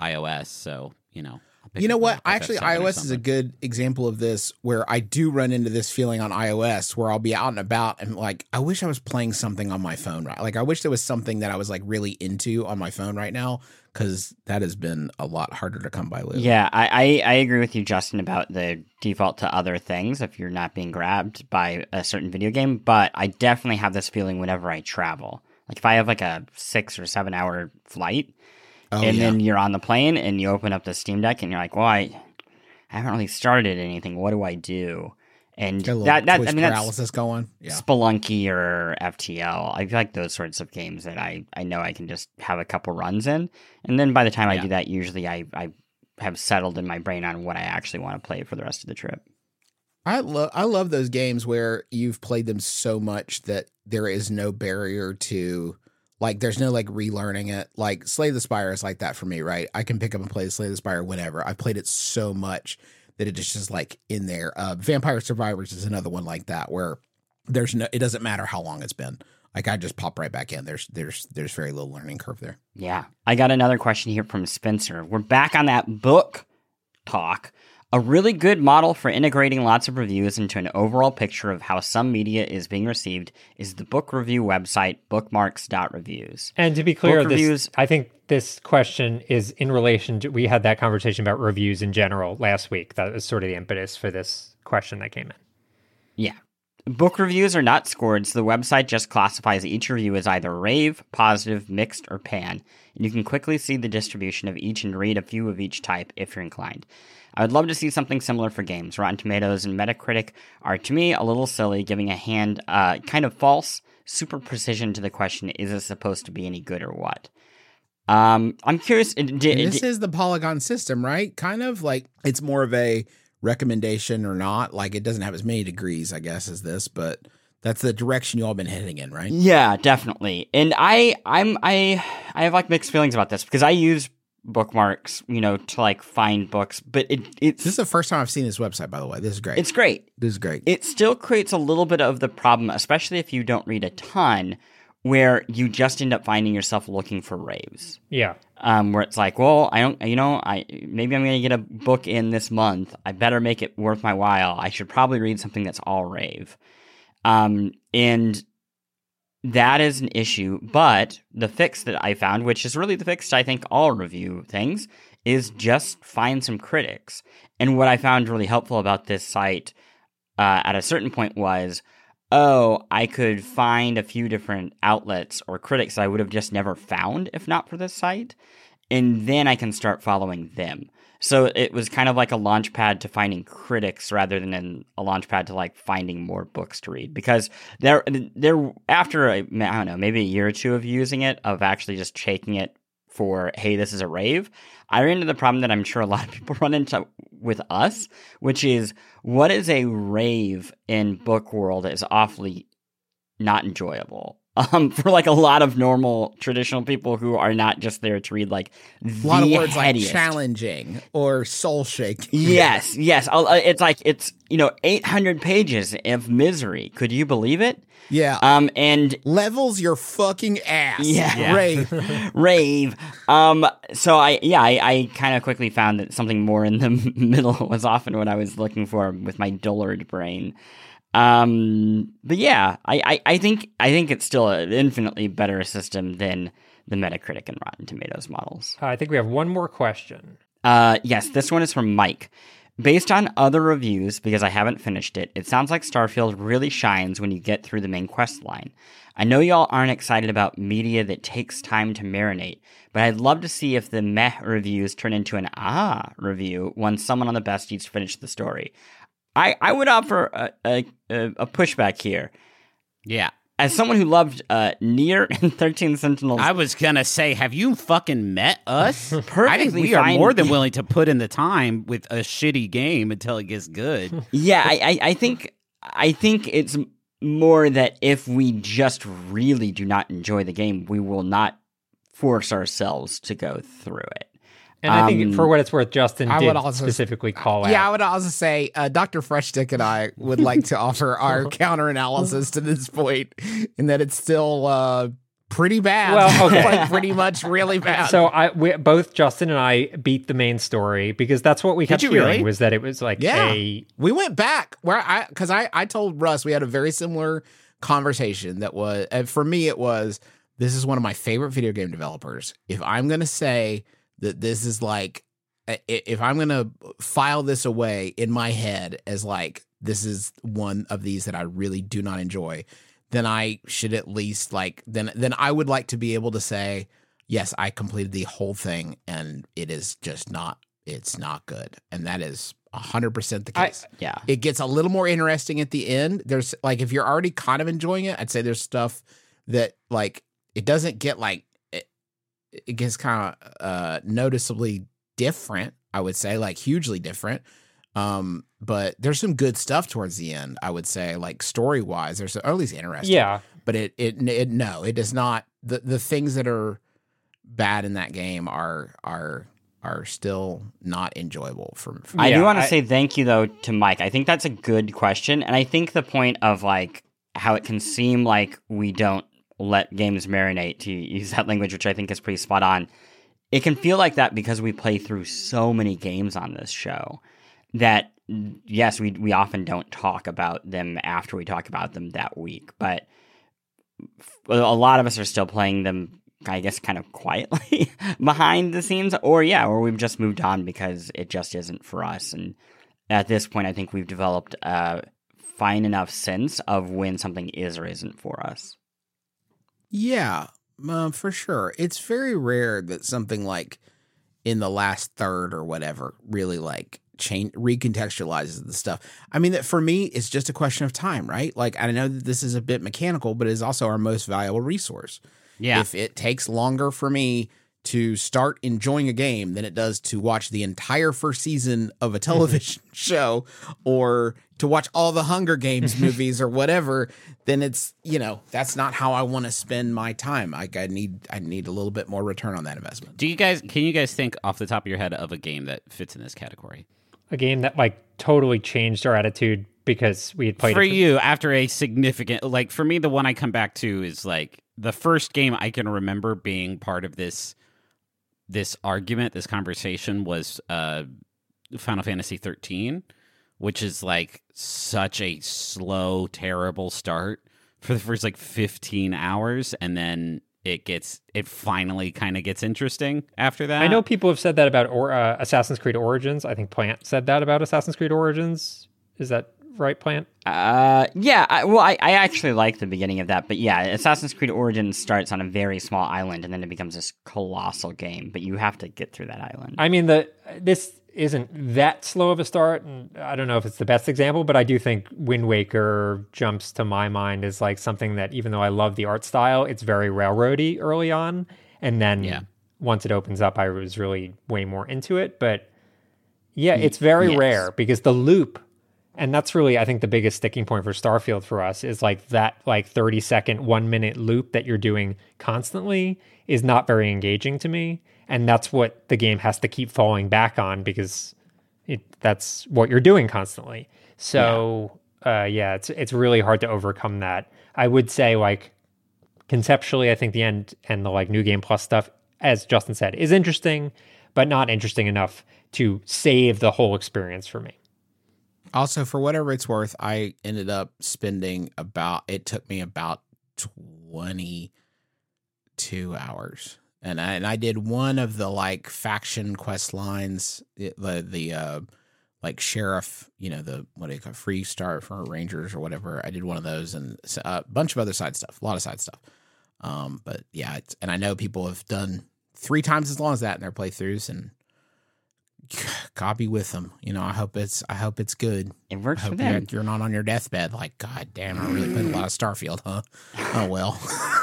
iOS, so you know. You know what? Actually, iOS is a good example of this where I do run into this feeling on iOS where I'll be out and about and like, I wish I was playing something on my phone, right? Like, I wish there was something that I was like really into on my phone right now because that has been a lot harder to come by lately. Yeah, I, I, I agree with you, Justin, about the default to other things if you're not being grabbed by a certain video game. But I definitely have this feeling whenever I travel. Like if I have like a six or seven hour flight, Oh, and yeah. then you're on the plane and you open up the Steam Deck and you're like, well, I, I haven't really started anything. What do I do? And that, that I mean, that's paralysis going. Yeah. Spelunky or FTL. I feel like those sorts of games that I, I know I can just have a couple runs in. And then by the time I do that, usually I, I have settled in my brain on what I actually want to play for the rest of the trip. I love I love those games where you've played them so much that there is no barrier to like there's no like relearning it. Like Slay the Spire is like that for me, right? I can pick up and play Slay the Spire whenever. I've played it so much that it just like in there. Uh Vampire Survivors is another one like that where there's no it doesn't matter how long it's been. Like I just pop right back in. There's there's there's very little learning curve there. Yeah. I got another question here from Spencer. We're back on that book talk. A really good model for integrating lots of reviews into an overall picture of how some media is being received is the book review website bookmarks.reviews. And to be clear, Book this reviews- I think this question is in relation to we had that conversation about reviews in general last week. That was sort of the impetus for this question that came in. Yeah. book reviews are not scored, so the website just classifies each review as either rave, positive, mixed, or pan, and you can quickly see the distribution of each and read a few of each type if you're inclined. I would love to see something similar for games. Rotten Tomatoes and Metacritic are, to me, a little silly, giving a hand uh, kind of false, super precision to the question: Is this supposed to be any good or what? Um, I'm curious. Did, did, this is the Polygon system, right? Kind of like it's more of a recommendation or not. Like it doesn't have as many degrees, I guess, as this, but that's the direction you all been heading in, right? Yeah, definitely. And I I'm I I have like mixed feelings about this because I use bookmarks, you know, to like find books, but it it's This is the first time I've seen this website, by the way. This is great. it's great. this is great. It still creates a little bit of the problem, especially if you don't read a ton, where you just end up finding yourself looking for raves. Yeah. um, where it's like, well, I don't, you know, I maybe I'm going to get a book in this month. I better make it worth my while. I should probably read something that's all rave, um, and that is an issue. But the fix that I found, which is really the fix I think all review things, is just find some critics. And what I found really helpful about this site uh, at a certain point was oh, I could find a few different outlets or critics I would have just never found if not for this site. And then I can start following them. So it was kind of like a launch pad to finding critics rather than an, a launch pad to like finding more books to read. Because they're, they're after, a, I don't know, maybe a year or two of using it, of actually just checking it for, hey, this is a rave, I ran into the problem that I'm sure a lot of people run into with us, which is what is a rave in book world is awfully not enjoyable. Um, for like a lot of normal traditional people who are not just there to read like a lot of words headiest. like challenging or soul shaking. Yes, yes. I'll- uh, It's like it's you know 800 pages of misery. Could you believe it? Yeah. Um, and Levels your fucking ass. Yeah. Yeah. Rave. rave. Um, so I, yeah, I, I kind of quickly found that something more in the middle was often what I was looking for with my dullard brain. Um, but yeah, I, I, I think, I think it's still an infinitely better system than the Metacritic and Rotten Tomatoes models. Uh, I think we have one more question. Uh, yes, this one is from Mike. Based on other reviews, because I haven't finished it, it sounds like Starfield really shines when you get through the main quest line. I know y'all aren't excited about media that takes time to marinate, but I'd love to see if the meh reviews turn into an ah review once someone on the besties finish the story. I, I would offer a, a, a pushback here. Yeah. As someone who loved uh, NieR and 13 Sentinels, I was gonna say, have you fucking met us? I think we are more than willing to put in the time with a shitty game until it gets good. yeah, I, I, I think I think it's more that if we just really do not enjoy the game, we will not force ourselves to go through it. And I think Um, for what it's worth, Justin I did would also- specifically call out. Yeah, I would also say uh, Dr. Frushtick and I would like to offer our counter analysis to this point, in that it's still uh, pretty bad. Well, okay. like pretty much really bad. So I we, both Justin and I beat the main story because that's what we kept you hearing really? was that it was like Yeah. a we went back where I because I I told Russ we had a very similar conversation that was and for me it was this is one of my favorite video game developers. If I'm gonna say that this is like if I'm gonna file this away in my head as like this is one of these that I really do not enjoy, then I should at least like then then I would like to be able to say yes I completed the whole thing and it is just not it's not good and that is hundred percent the I- case. Yeah. it gets a little more interesting at the end. There's like if you're already kind of enjoying it, I'd say there's stuff that like it doesn't get like it, it gets kind of uh noticeably different, I would say, like hugely different. Um, but there's some good stuff towards the end, I would say, like story wise. There's at least interesting. yeah. But it, it it no, it does not the the things that are bad in that game are are are still not enjoyable for, for I do want to say thank you though to Mike. I think that's a good question, and I think the point of like how it can seem like we don't let games marinate to use that language, which I think is pretty spot on. It can feel like that because we play through so many games on this show that yes, we we often don't talk about them after we talk about them that week, but a lot of us are still playing them I guess kind of quietly behind the scenes, or yeah, or we've just moved on because it just isn't for us. And at this point, I think we've developed a fine enough sense of when something is or isn't for us. Yeah, uh, for sure. It's very rare that something like in the last third or whatever really like change recontextualizes the stuff. I mean, that for me, it's just a question of time, right? Like, I know that this is a bit mechanical, but it's also our most valuable resource. Yeah. If it takes longer for me to start enjoying a game than it does to watch the entire first season of a television show or to watch all the Hunger Games movies or whatever, then it's, you know, that's not how I want to spend my time. I, I need I need a little bit more return on that investment. Do you guys can you guys think off the top of your head of a game that fits in this category? A game that like totally changed our attitude because we had played for it you after a significant like for me the one I come back to is like the first game I can remember being part of this this argument, this conversation was uh Final Fantasy 13, which is like such a slow, terrible start for the first like 15 hours and then it gets it finally kind of gets interesting after that. I know people have said that about or, uh, Assassin's Creed Origins. I think Plante said that about Assassin's Creed Origins. Is that right, Plante? Uh, yeah. I, well, I, I actually like the beginning of that, but yeah, Assassin's Creed Origins starts on a very small island and then it becomes this colossal game. But you have to get through that island. I mean, the this isn't that slow of a start, and I don't know if it's the best example, but I do think Wind Waker jumps to my mind as like something that, even though I love the art style, it's very railroady early on, and then Yeah. once it opens up, I was really way more into it. But yeah, it's very yes. rare because the loop, and that's really I think the biggest sticking point for Starfield for us is like that like thirty second, one minute loop that you're doing constantly is not very engaging to me, and that's what the game has to keep falling back on because it that's what you're doing constantly. So yeah. Uh, yeah, it's it's really hard to overcome that. I would say like conceptually, I think the end and the like new game plus stuff, as Justin said, is interesting, but not interesting enough to save the whole experience for me. Also, for whatever it's worth, I ended up spending about it took me about 22 hours. And I, and I did one of the like faction quest lines, the the, uh like sheriff, you know, the what do you call Freestar for rangers or whatever. I did one of those and a bunch of other side stuff, a lot of side stuff. Um, but yeah, and I know people have done three times as long as that in their playthroughs, and copy with them. You know, I hope it's I hope it's good. it works for hope you're, you're not on your deathbed. Like, God damn, I really played a lot of Starfield, huh? Oh well.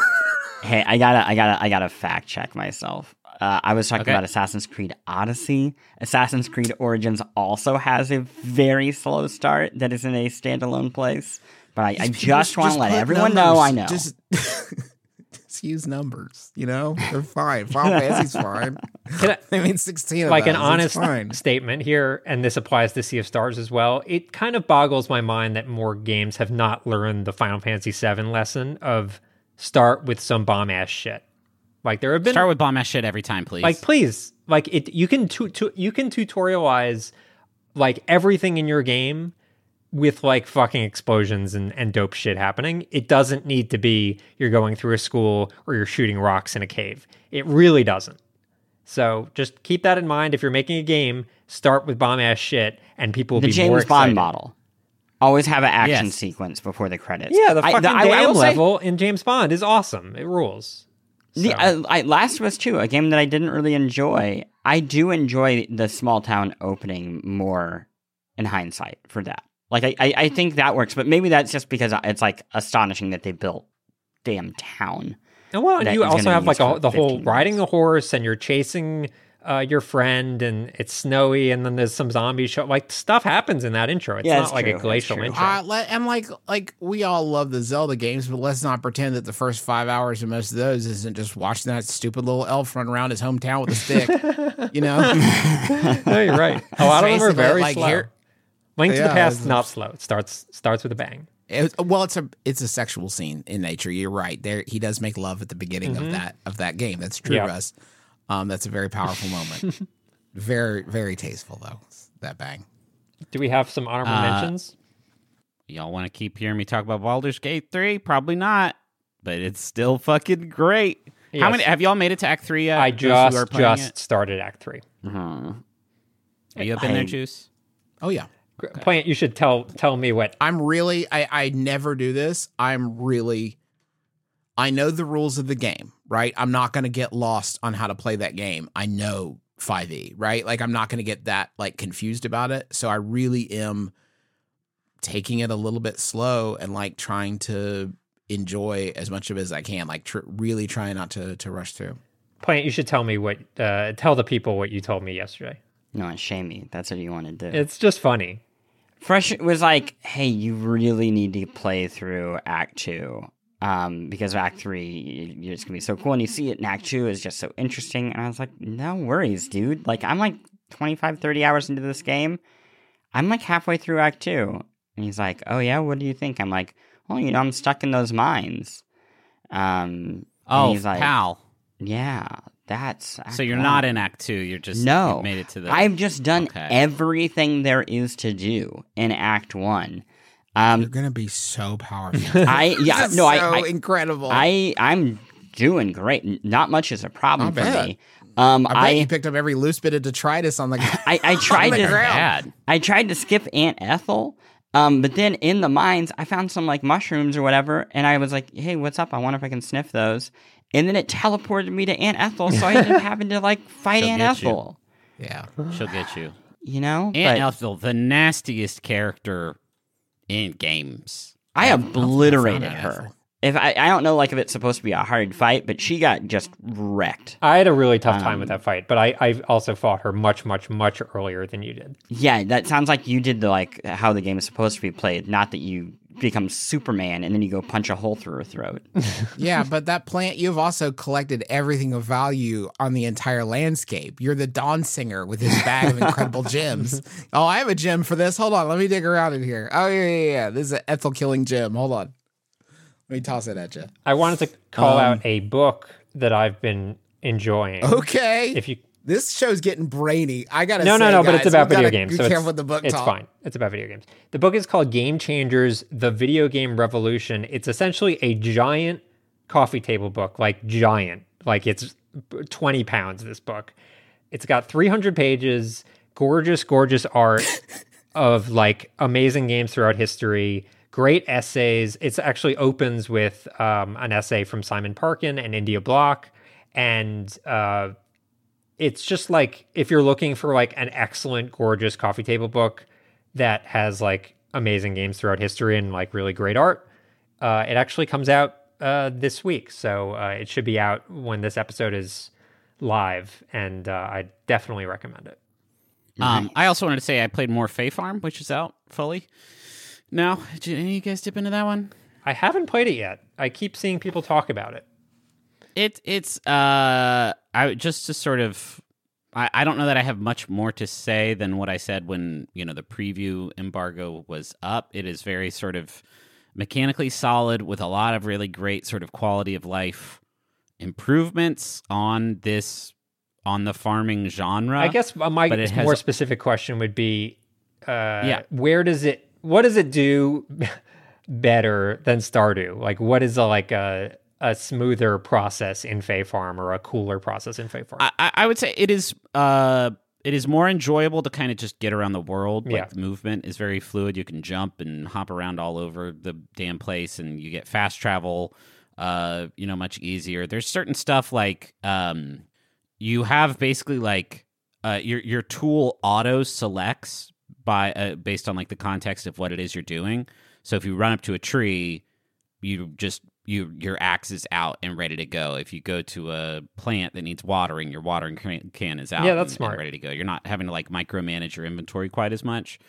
Hey, I gotta, I gotta, I gotta fact check myself. Uh, I was talking Okay. about Assassin's Creed Odyssey. Assassin's Creed Origins also has a very slow start that is in a standalone place. But I, I just want to let everyone know I know. Just, just use numbers. You know, they're fine. Final Fantasy's fine. Can I- I mean, sixteen. Of like an honest fine. statement here, and this applies to Sea of Stars as well. It kind of boggles my mind that more games have not learned the Final Fantasy VII lesson of start with some bomb ass shit. Like there have been Start with bomb ass shit every time, please. like please like it you can tu- tu- you can tutorialize like everything in your game with like fucking explosions and, and dope shit happening it doesn't need to be you're going through a school or you're shooting rocks in a cave it really doesn't so just keep that in mind if you're making a game start with bomb ass shit and people will the be more James Bond excited. model. Always have an action Yes. sequence before the credits. yeah the I- fucking I- I dam will say- level in james bond is awesome it rules The, uh, I, Last of Us 2, a game that I didn't really enjoy. I do enjoy the small town opening more in hindsight for that. Like, I, I, I think that works, but maybe that's just because it's like astonishing that they built damn town. And well, you also have like a, the whole 15 riding minutes. the horse, and you're chasing uh, your friend, and it's snowy, and then there's some zombie show. Like stuff happens in that intro. It's Yeah, not it's like true, a glacial intro. Uh, let, and like like we all love the Zelda games, but let's not pretend that the first five hours of most of those isn't just watching that stupid little elf run around his hometown with a stick. you know, no, you're right. A lot of them are very like, slow. here- Link to the Past it's- not slow. It starts starts with a bang. It, well, it's a it's a sexual scene in nature. You're right. There, he does make love at the beginning of that of that game. That's true, Yeah. Russ. Um, that's a very powerful moment. very very tasteful though. That bang. Do we have some honorable Uh, mentions? Y'all want to keep hearing me talk about Baldur's Gate 3? Probably not, but it's still fucking great. How many have y'all made it to Act 3 yet? I Those who are just just it? started Act Three. Are you up in there, Juice? Oh yeah. Plante, you should tell tell me what. I'm really I, I never do this. I'm really I know the rules of the game, right? I'm not gonna get lost on how to play that game. I know 5e, right? Like I'm not gonna get that like confused about it. So I really am taking it a little bit slow and like trying to enjoy as much of it as I can. Like tr- really trying not to to rush through. Plante, you should tell me what. Uh, tell the people what you told me yesterday. No, it's shame me. That's what you want to do. It's just funny. Fresh was like, "Hey, you really need to play through Act Two, um, because Act Three, you're just gonna be so cool, and you see it in Act Two is just so interesting." And I was like, "No worries, dude. Like, I'm like 25, 30 hours into this game. I'm like halfway through Act Two. And he's like, "Oh yeah, what do you think?" I'm like, "Well, you know, I'm stuck in those mines." Um, Oh, he's like, pal. yeah, that's Act So you're One." not in Act Two. You're just No. you've made it to the. I've just done Okay. everything there is to do in Act One. You're Um, gonna be so powerful. I yeah This no I, so I incredible. I I'm doing great. Not much is a problem Not for bad. me. Um, I bet I you picked up every loose bit of detritus on the I, I tried the to ground. I tried to skip Aunt Ethel. Um, but then in the mines, I found some like mushrooms or whatever, and I was like, "Hey, what's up? I wonder if I can sniff those." And then it teleported me to Aunt Ethel, so I ended up having to like fight She'll Aunt get you. Ethel. Yeah. She'll get you. You know, Aunt But Ethel, the nastiest character in games. I obliterated Aunt her. Ethel. If I, I don't know, like if it's supposed to be a hard fight, but she got just wrecked. I had a really tough time Um, with that fight, but I I also fought her much much much earlier than you did. Yeah, that sounds like you did the like how the game is supposed to be played, not that you become Superman and then you go punch a hole through her throat. Yeah, but that Plante, you've also collected everything of value on the entire landscape. You're the Dawn Singer with his bag of incredible gems. Oh, I have a gem for this. Hold on. Let me dig around in here. Oh, yeah, yeah, yeah. This is an Ethel killing gem. Hold on. Let me toss it at you. I wanted to call Um, out a book that I've been enjoying. Okay. If you this show's getting brainy. I got to no, say, no, no, but it's about video games. Be so careful it's, with the book It's talk. fine. It's about video games. The book is called Game Changers: The Video Game Revolution. It's essentially a giant coffee table book, like giant, like it's twenty pounds. This book. It's got three hundred pages, gorgeous, gorgeous art of like amazing games throughout history. Great essays. It actually opens with um, an essay from Simon Parkin and India Block, and uh, it's just like if you're looking for like an excellent, gorgeous coffee table book that has like amazing games throughout history and like really great art, uh, it actually comes out uh, this week. So uh, it should be out when this episode is live, and uh, I definitely recommend it. Um, I also wanted to say I played more Fae Farm, which is out fully. Now. Did any of you guys dip into that one? I haven't played it yet. I keep seeing people talk about it. It it's uh I just to sort of I, I don't know that I have much more to say than what I said when you know the preview embargo was up. It is very sort of mechanically solid with a lot of really great sort of quality of life improvements on this on the farming genre. I guess my it has- more specific question would be, uh, Yeah. where does it? What does it do better than Stardew? Like, what is a, like a a smoother process in Fae Farm or a cooler process in Fae Farm? I, I would say it is uh it is more enjoyable to kind of just get around the world. Like Yeah. the movement is very fluid. You can jump and hop around all over the damn place and you get fast travel uh, you know, much easier. There's certain stuff like um you have basically like uh your your tool auto selects by uh, based on like the context of what it is you're doing. So if you run up to a tree, you just you your axe is out and ready to go. If you go to a plant that needs watering, your watering can, is out. Yeah, that's and- smart. And ready to go. You're not having to like micromanage your inventory quite as much.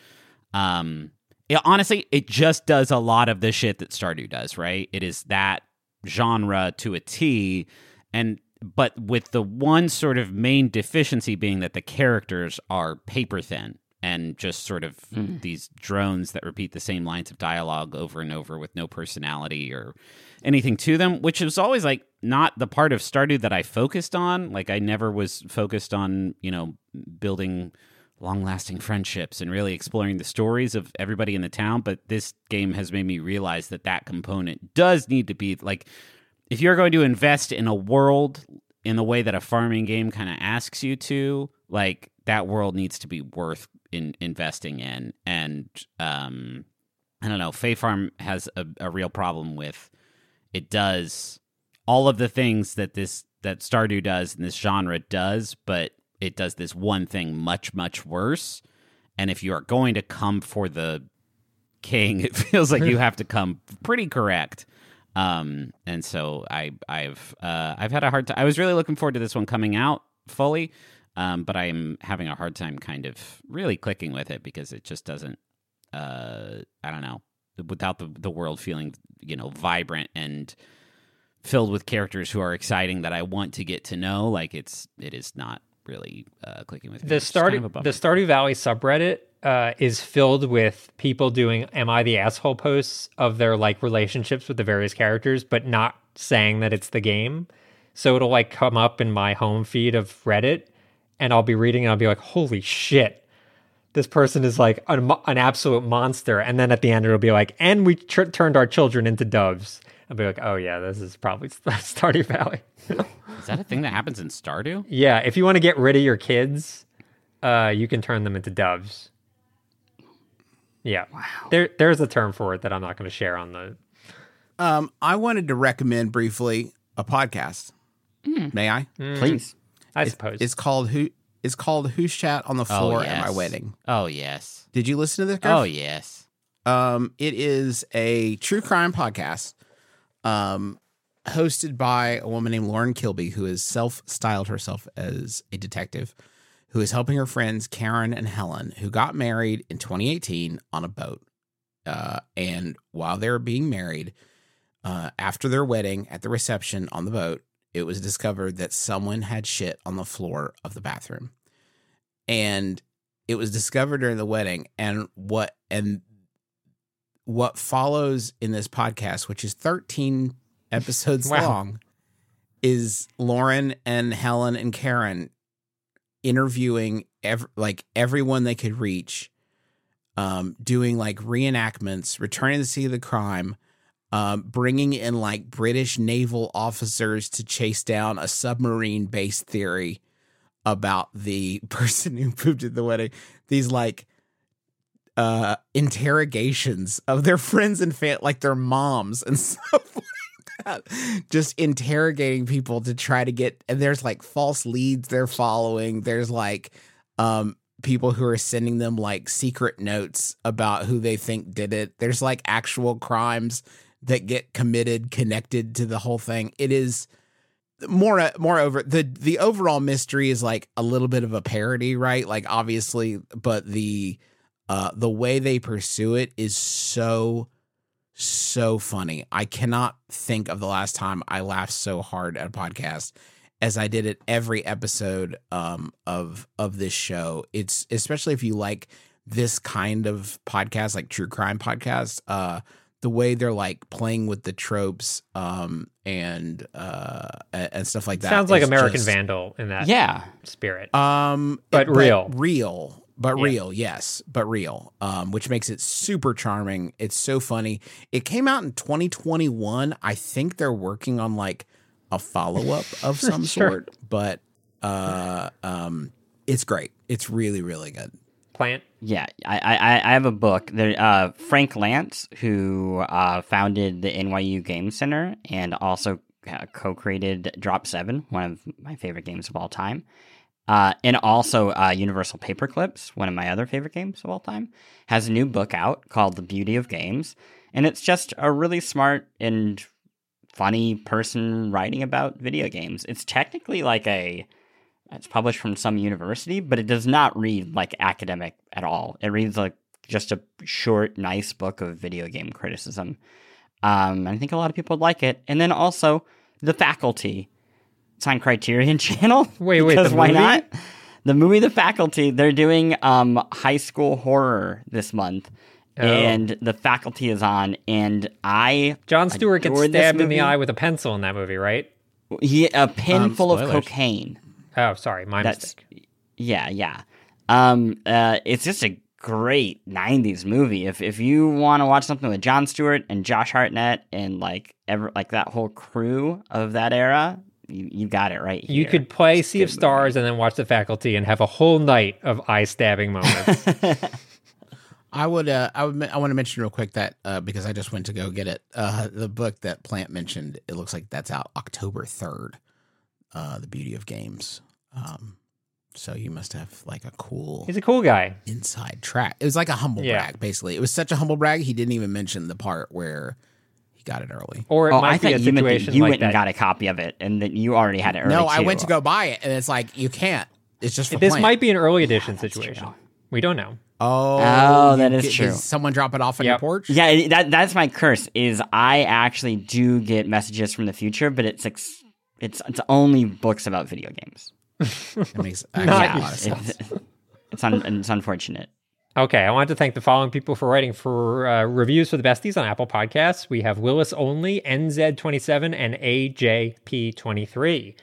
Um, it, honestly, it just does a lot of the shit that Stardew does. Right? It is that genre to a T, and but with the one sort of main deficiency being that the characters are paper thin and just sort of Mm. these drones that repeat the same lines of dialogue over and over with no personality or anything to them, which was always like not the part of Stardew that I focused on. Like I never was focused on, you know, building long lasting friendships and really exploring the stories of everybody in the town. But this game has made me realize that that component does need to be like, if you're going to invest in a world in the way that a farming game kind of asks you to, like that world needs to be worth in investing in. And um, I don't know, Fae Farm has a, a real problem with it does all of the things that this that Stardew does and this genre does, but it does this one thing much much worse. And if you are going to come for the king, it feels like you have to come pretty correct. Um, and so I I've uh, I've had a hard time. I was really looking forward to this one coming out fully, um, but I'm having a hard time kind of really clicking with it because it just doesn't. Uh, I don't know without the the world feeling you know vibrant and filled with characters who are exciting that I want to get to know. Like it's it is not really uh, clicking with me. The is kind Stardew of the Stardew Valley subreddit uh, is filled with people doing "Am I the asshole?" posts of their like relationships with the various characters, but not saying that it's the game. So it'll like come up in my home feed of Reddit, and I'll be reading, and I'll be like, "Holy shit!" This person is like an, an absolute monster, and then at the end it'll be like, "And we tr- turned our children into doves." I'll be like, "Oh yeah, this is probably Stardew Valley." is that a thing that happens in Stardew? Yeah, if you want to get rid of your kids, uh, you can turn them into doves. Yeah. Wow. There, there's a term for it that I'm not going to share on the. Um, I wanted to recommend briefly a podcast. May I? Please. I suppose. It's called Who. It's called Who Shat on the Floor at My yes. Wedding. Oh yes. Did you listen to this? Griff? Oh yes. Um, it is a true crime podcast, um, hosted by a woman named Lauren Kilby, who has self-styled herself as a detective, who is helping her friends Karen and Helen, who got married in 2018 on a boat. Uh, and while they were being married, uh, after their wedding at the reception on the boat, it was discovered that someone had shit on the floor of the bathroom. And it was discovered during the wedding. And what, and what follows in this podcast, which is 13 episodes Wow. long, is Lauren and Helen and Karen interviewing ev- like everyone they could reach, um, doing like reenactments, returning to see the crime, um, bringing in like British naval officers to chase down a submarine based theory about the person who pooped at the wedding. These like uh interrogations of their friends and fam- like their moms and stuff like that. Just interrogating people to try to get and there's like false leads they're following. There's like um people who are sending them like secret notes about who they think did it. There's like actual crimes that get committed connected to the whole thing. It is more moreover the the overall mystery is like a little bit of a parody right? Like obviously but the uh the way they pursue it is so so funny. I cannot think of the last time i laughed so hard at a podcast as i did at every episode um of of this show. It's especially if you like this kind of podcast like true crime podcast uh the way they're like playing with the tropes um and uh and stuff like that Sounds like American just- Vandal in that Yeah. spirit. um But real. real but Yeah. real yes but real um which makes it super charming it's so funny it came out in 2021 i think they're working on like a follow-up of some Sure. sort but uh um it's great it's really really good Plante. Yeah, I, I, I have a book. There, uh, Frank Lantz, who uh, founded the NYU Game Center and also uh, co-created Drop7, one of my favorite games of all time, uh, and also uh, Universal Paperclips, one of my other favorite games of all time, has a new book out called The Beauty of Games, and it's just a really smart and funny person writing about video games. It's technically like a it's published from some university, but it does not read like academic at all. It reads like just a short, nice book of video game criticism. Um, and I think a lot of people would like it. And then also the faculty. It's on Criterion Channel. Wait, wait, because why movie? not? The movie The Faculty. They're doing um, high school horror this month. Oh. And the faculty is on, and I Jon Stewart gets stabbed in the eye with a pencil in that movie, right? he a pin Um, full of cocaine. Oh, sorry, my That's mistake. yeah, yeah. Um, uh, it's just a great '90s movie. If if you want to watch something with Jon Stewart and Josh Hartnett and like ever like that whole crew of that era, you, you got it right. Here. You could play Sea of good movie. Stars and then watch The Faculty and have a whole night of eye stabbing moments. I would. Uh, I would. I want to mention real quick that uh, because I just went to go get it. Uh, the book that Plante mentioned. It looks like that's out October third. Uh, the beauty of games. Um, so you must have like a cool He's a cool guy. inside track. It was like a humble Yeah. brag, basically. It was such a humble brag. He didn't even mention the part where he got it early. Or it Oh, might I be a you meant that situation you like went that. and got a copy of it, and then you already had it early. no, I went to go buy it, and it's like you can't. It's just for this Plante. might be an early edition situation. We don't know. Oh, Oh, that is get- true. Does someone drop it off on Yep. your porch? Yeah, that that's my curse. Is I actually do get messages from the future, but it's ex- it's it's only books about video games. That makes actually Not a lot of sense. It's it's, un- it's unfortunate. Okay, I want to thank the following people for writing for uh, reviews for the besties on Apple Podcasts. We have Willis Only, NZ27, and AJP23.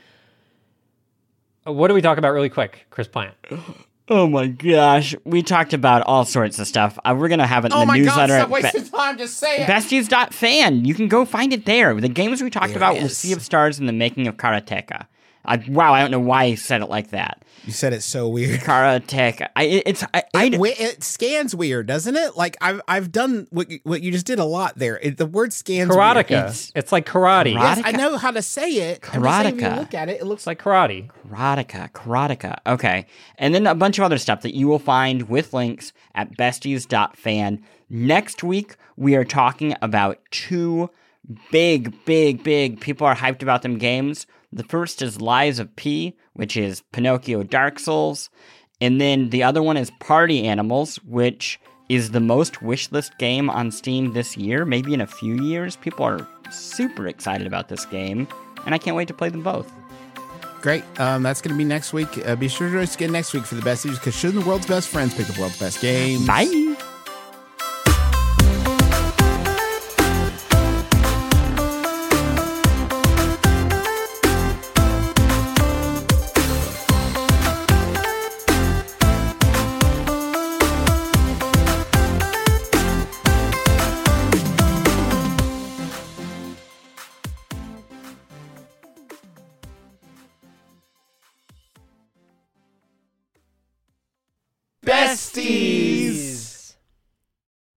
Uh, What do we talk about really quick, Chris Plante? Oh my gosh, we talked about all sorts of stuff. Uh, we're gonna have it in Oh the my god! newsletter. Stop at Be- wasting time. Just say it. Besties.fan. You can go find it there. The games we talked There about it were. Sea of Stars and the making of Karateka. I, wow, I don't know why he said it like that. You said it so weird. Karateka. I, it- it's I, I, It, wi- it scans weird, doesn't it? Like I've I've done what you, what you just did a lot there. It, the word scans weird. Karateka. It's- It's, like karate. Karate- Yes, I know how to say it. I'm just saying if you Karateka. look at it, it looks like karate. Karateka, Karateka. Okay. And then a bunch of other stuff that you will find with links at besties.fan. Next week, we are talking about two big, big, big, people are hyped about them games. The first is Lies of P, which is Pinocchio Dark Souls. And then the other one is Party Animals, which is the most wishlist game on Steam this year, maybe in a few years. People are super excited about this game, and I can't wait to play them both. great. Um, that's going to be next week. Uh, be sure to join us again next week for the best news because shouldn't the world's best friends pick the world's best games? Bye.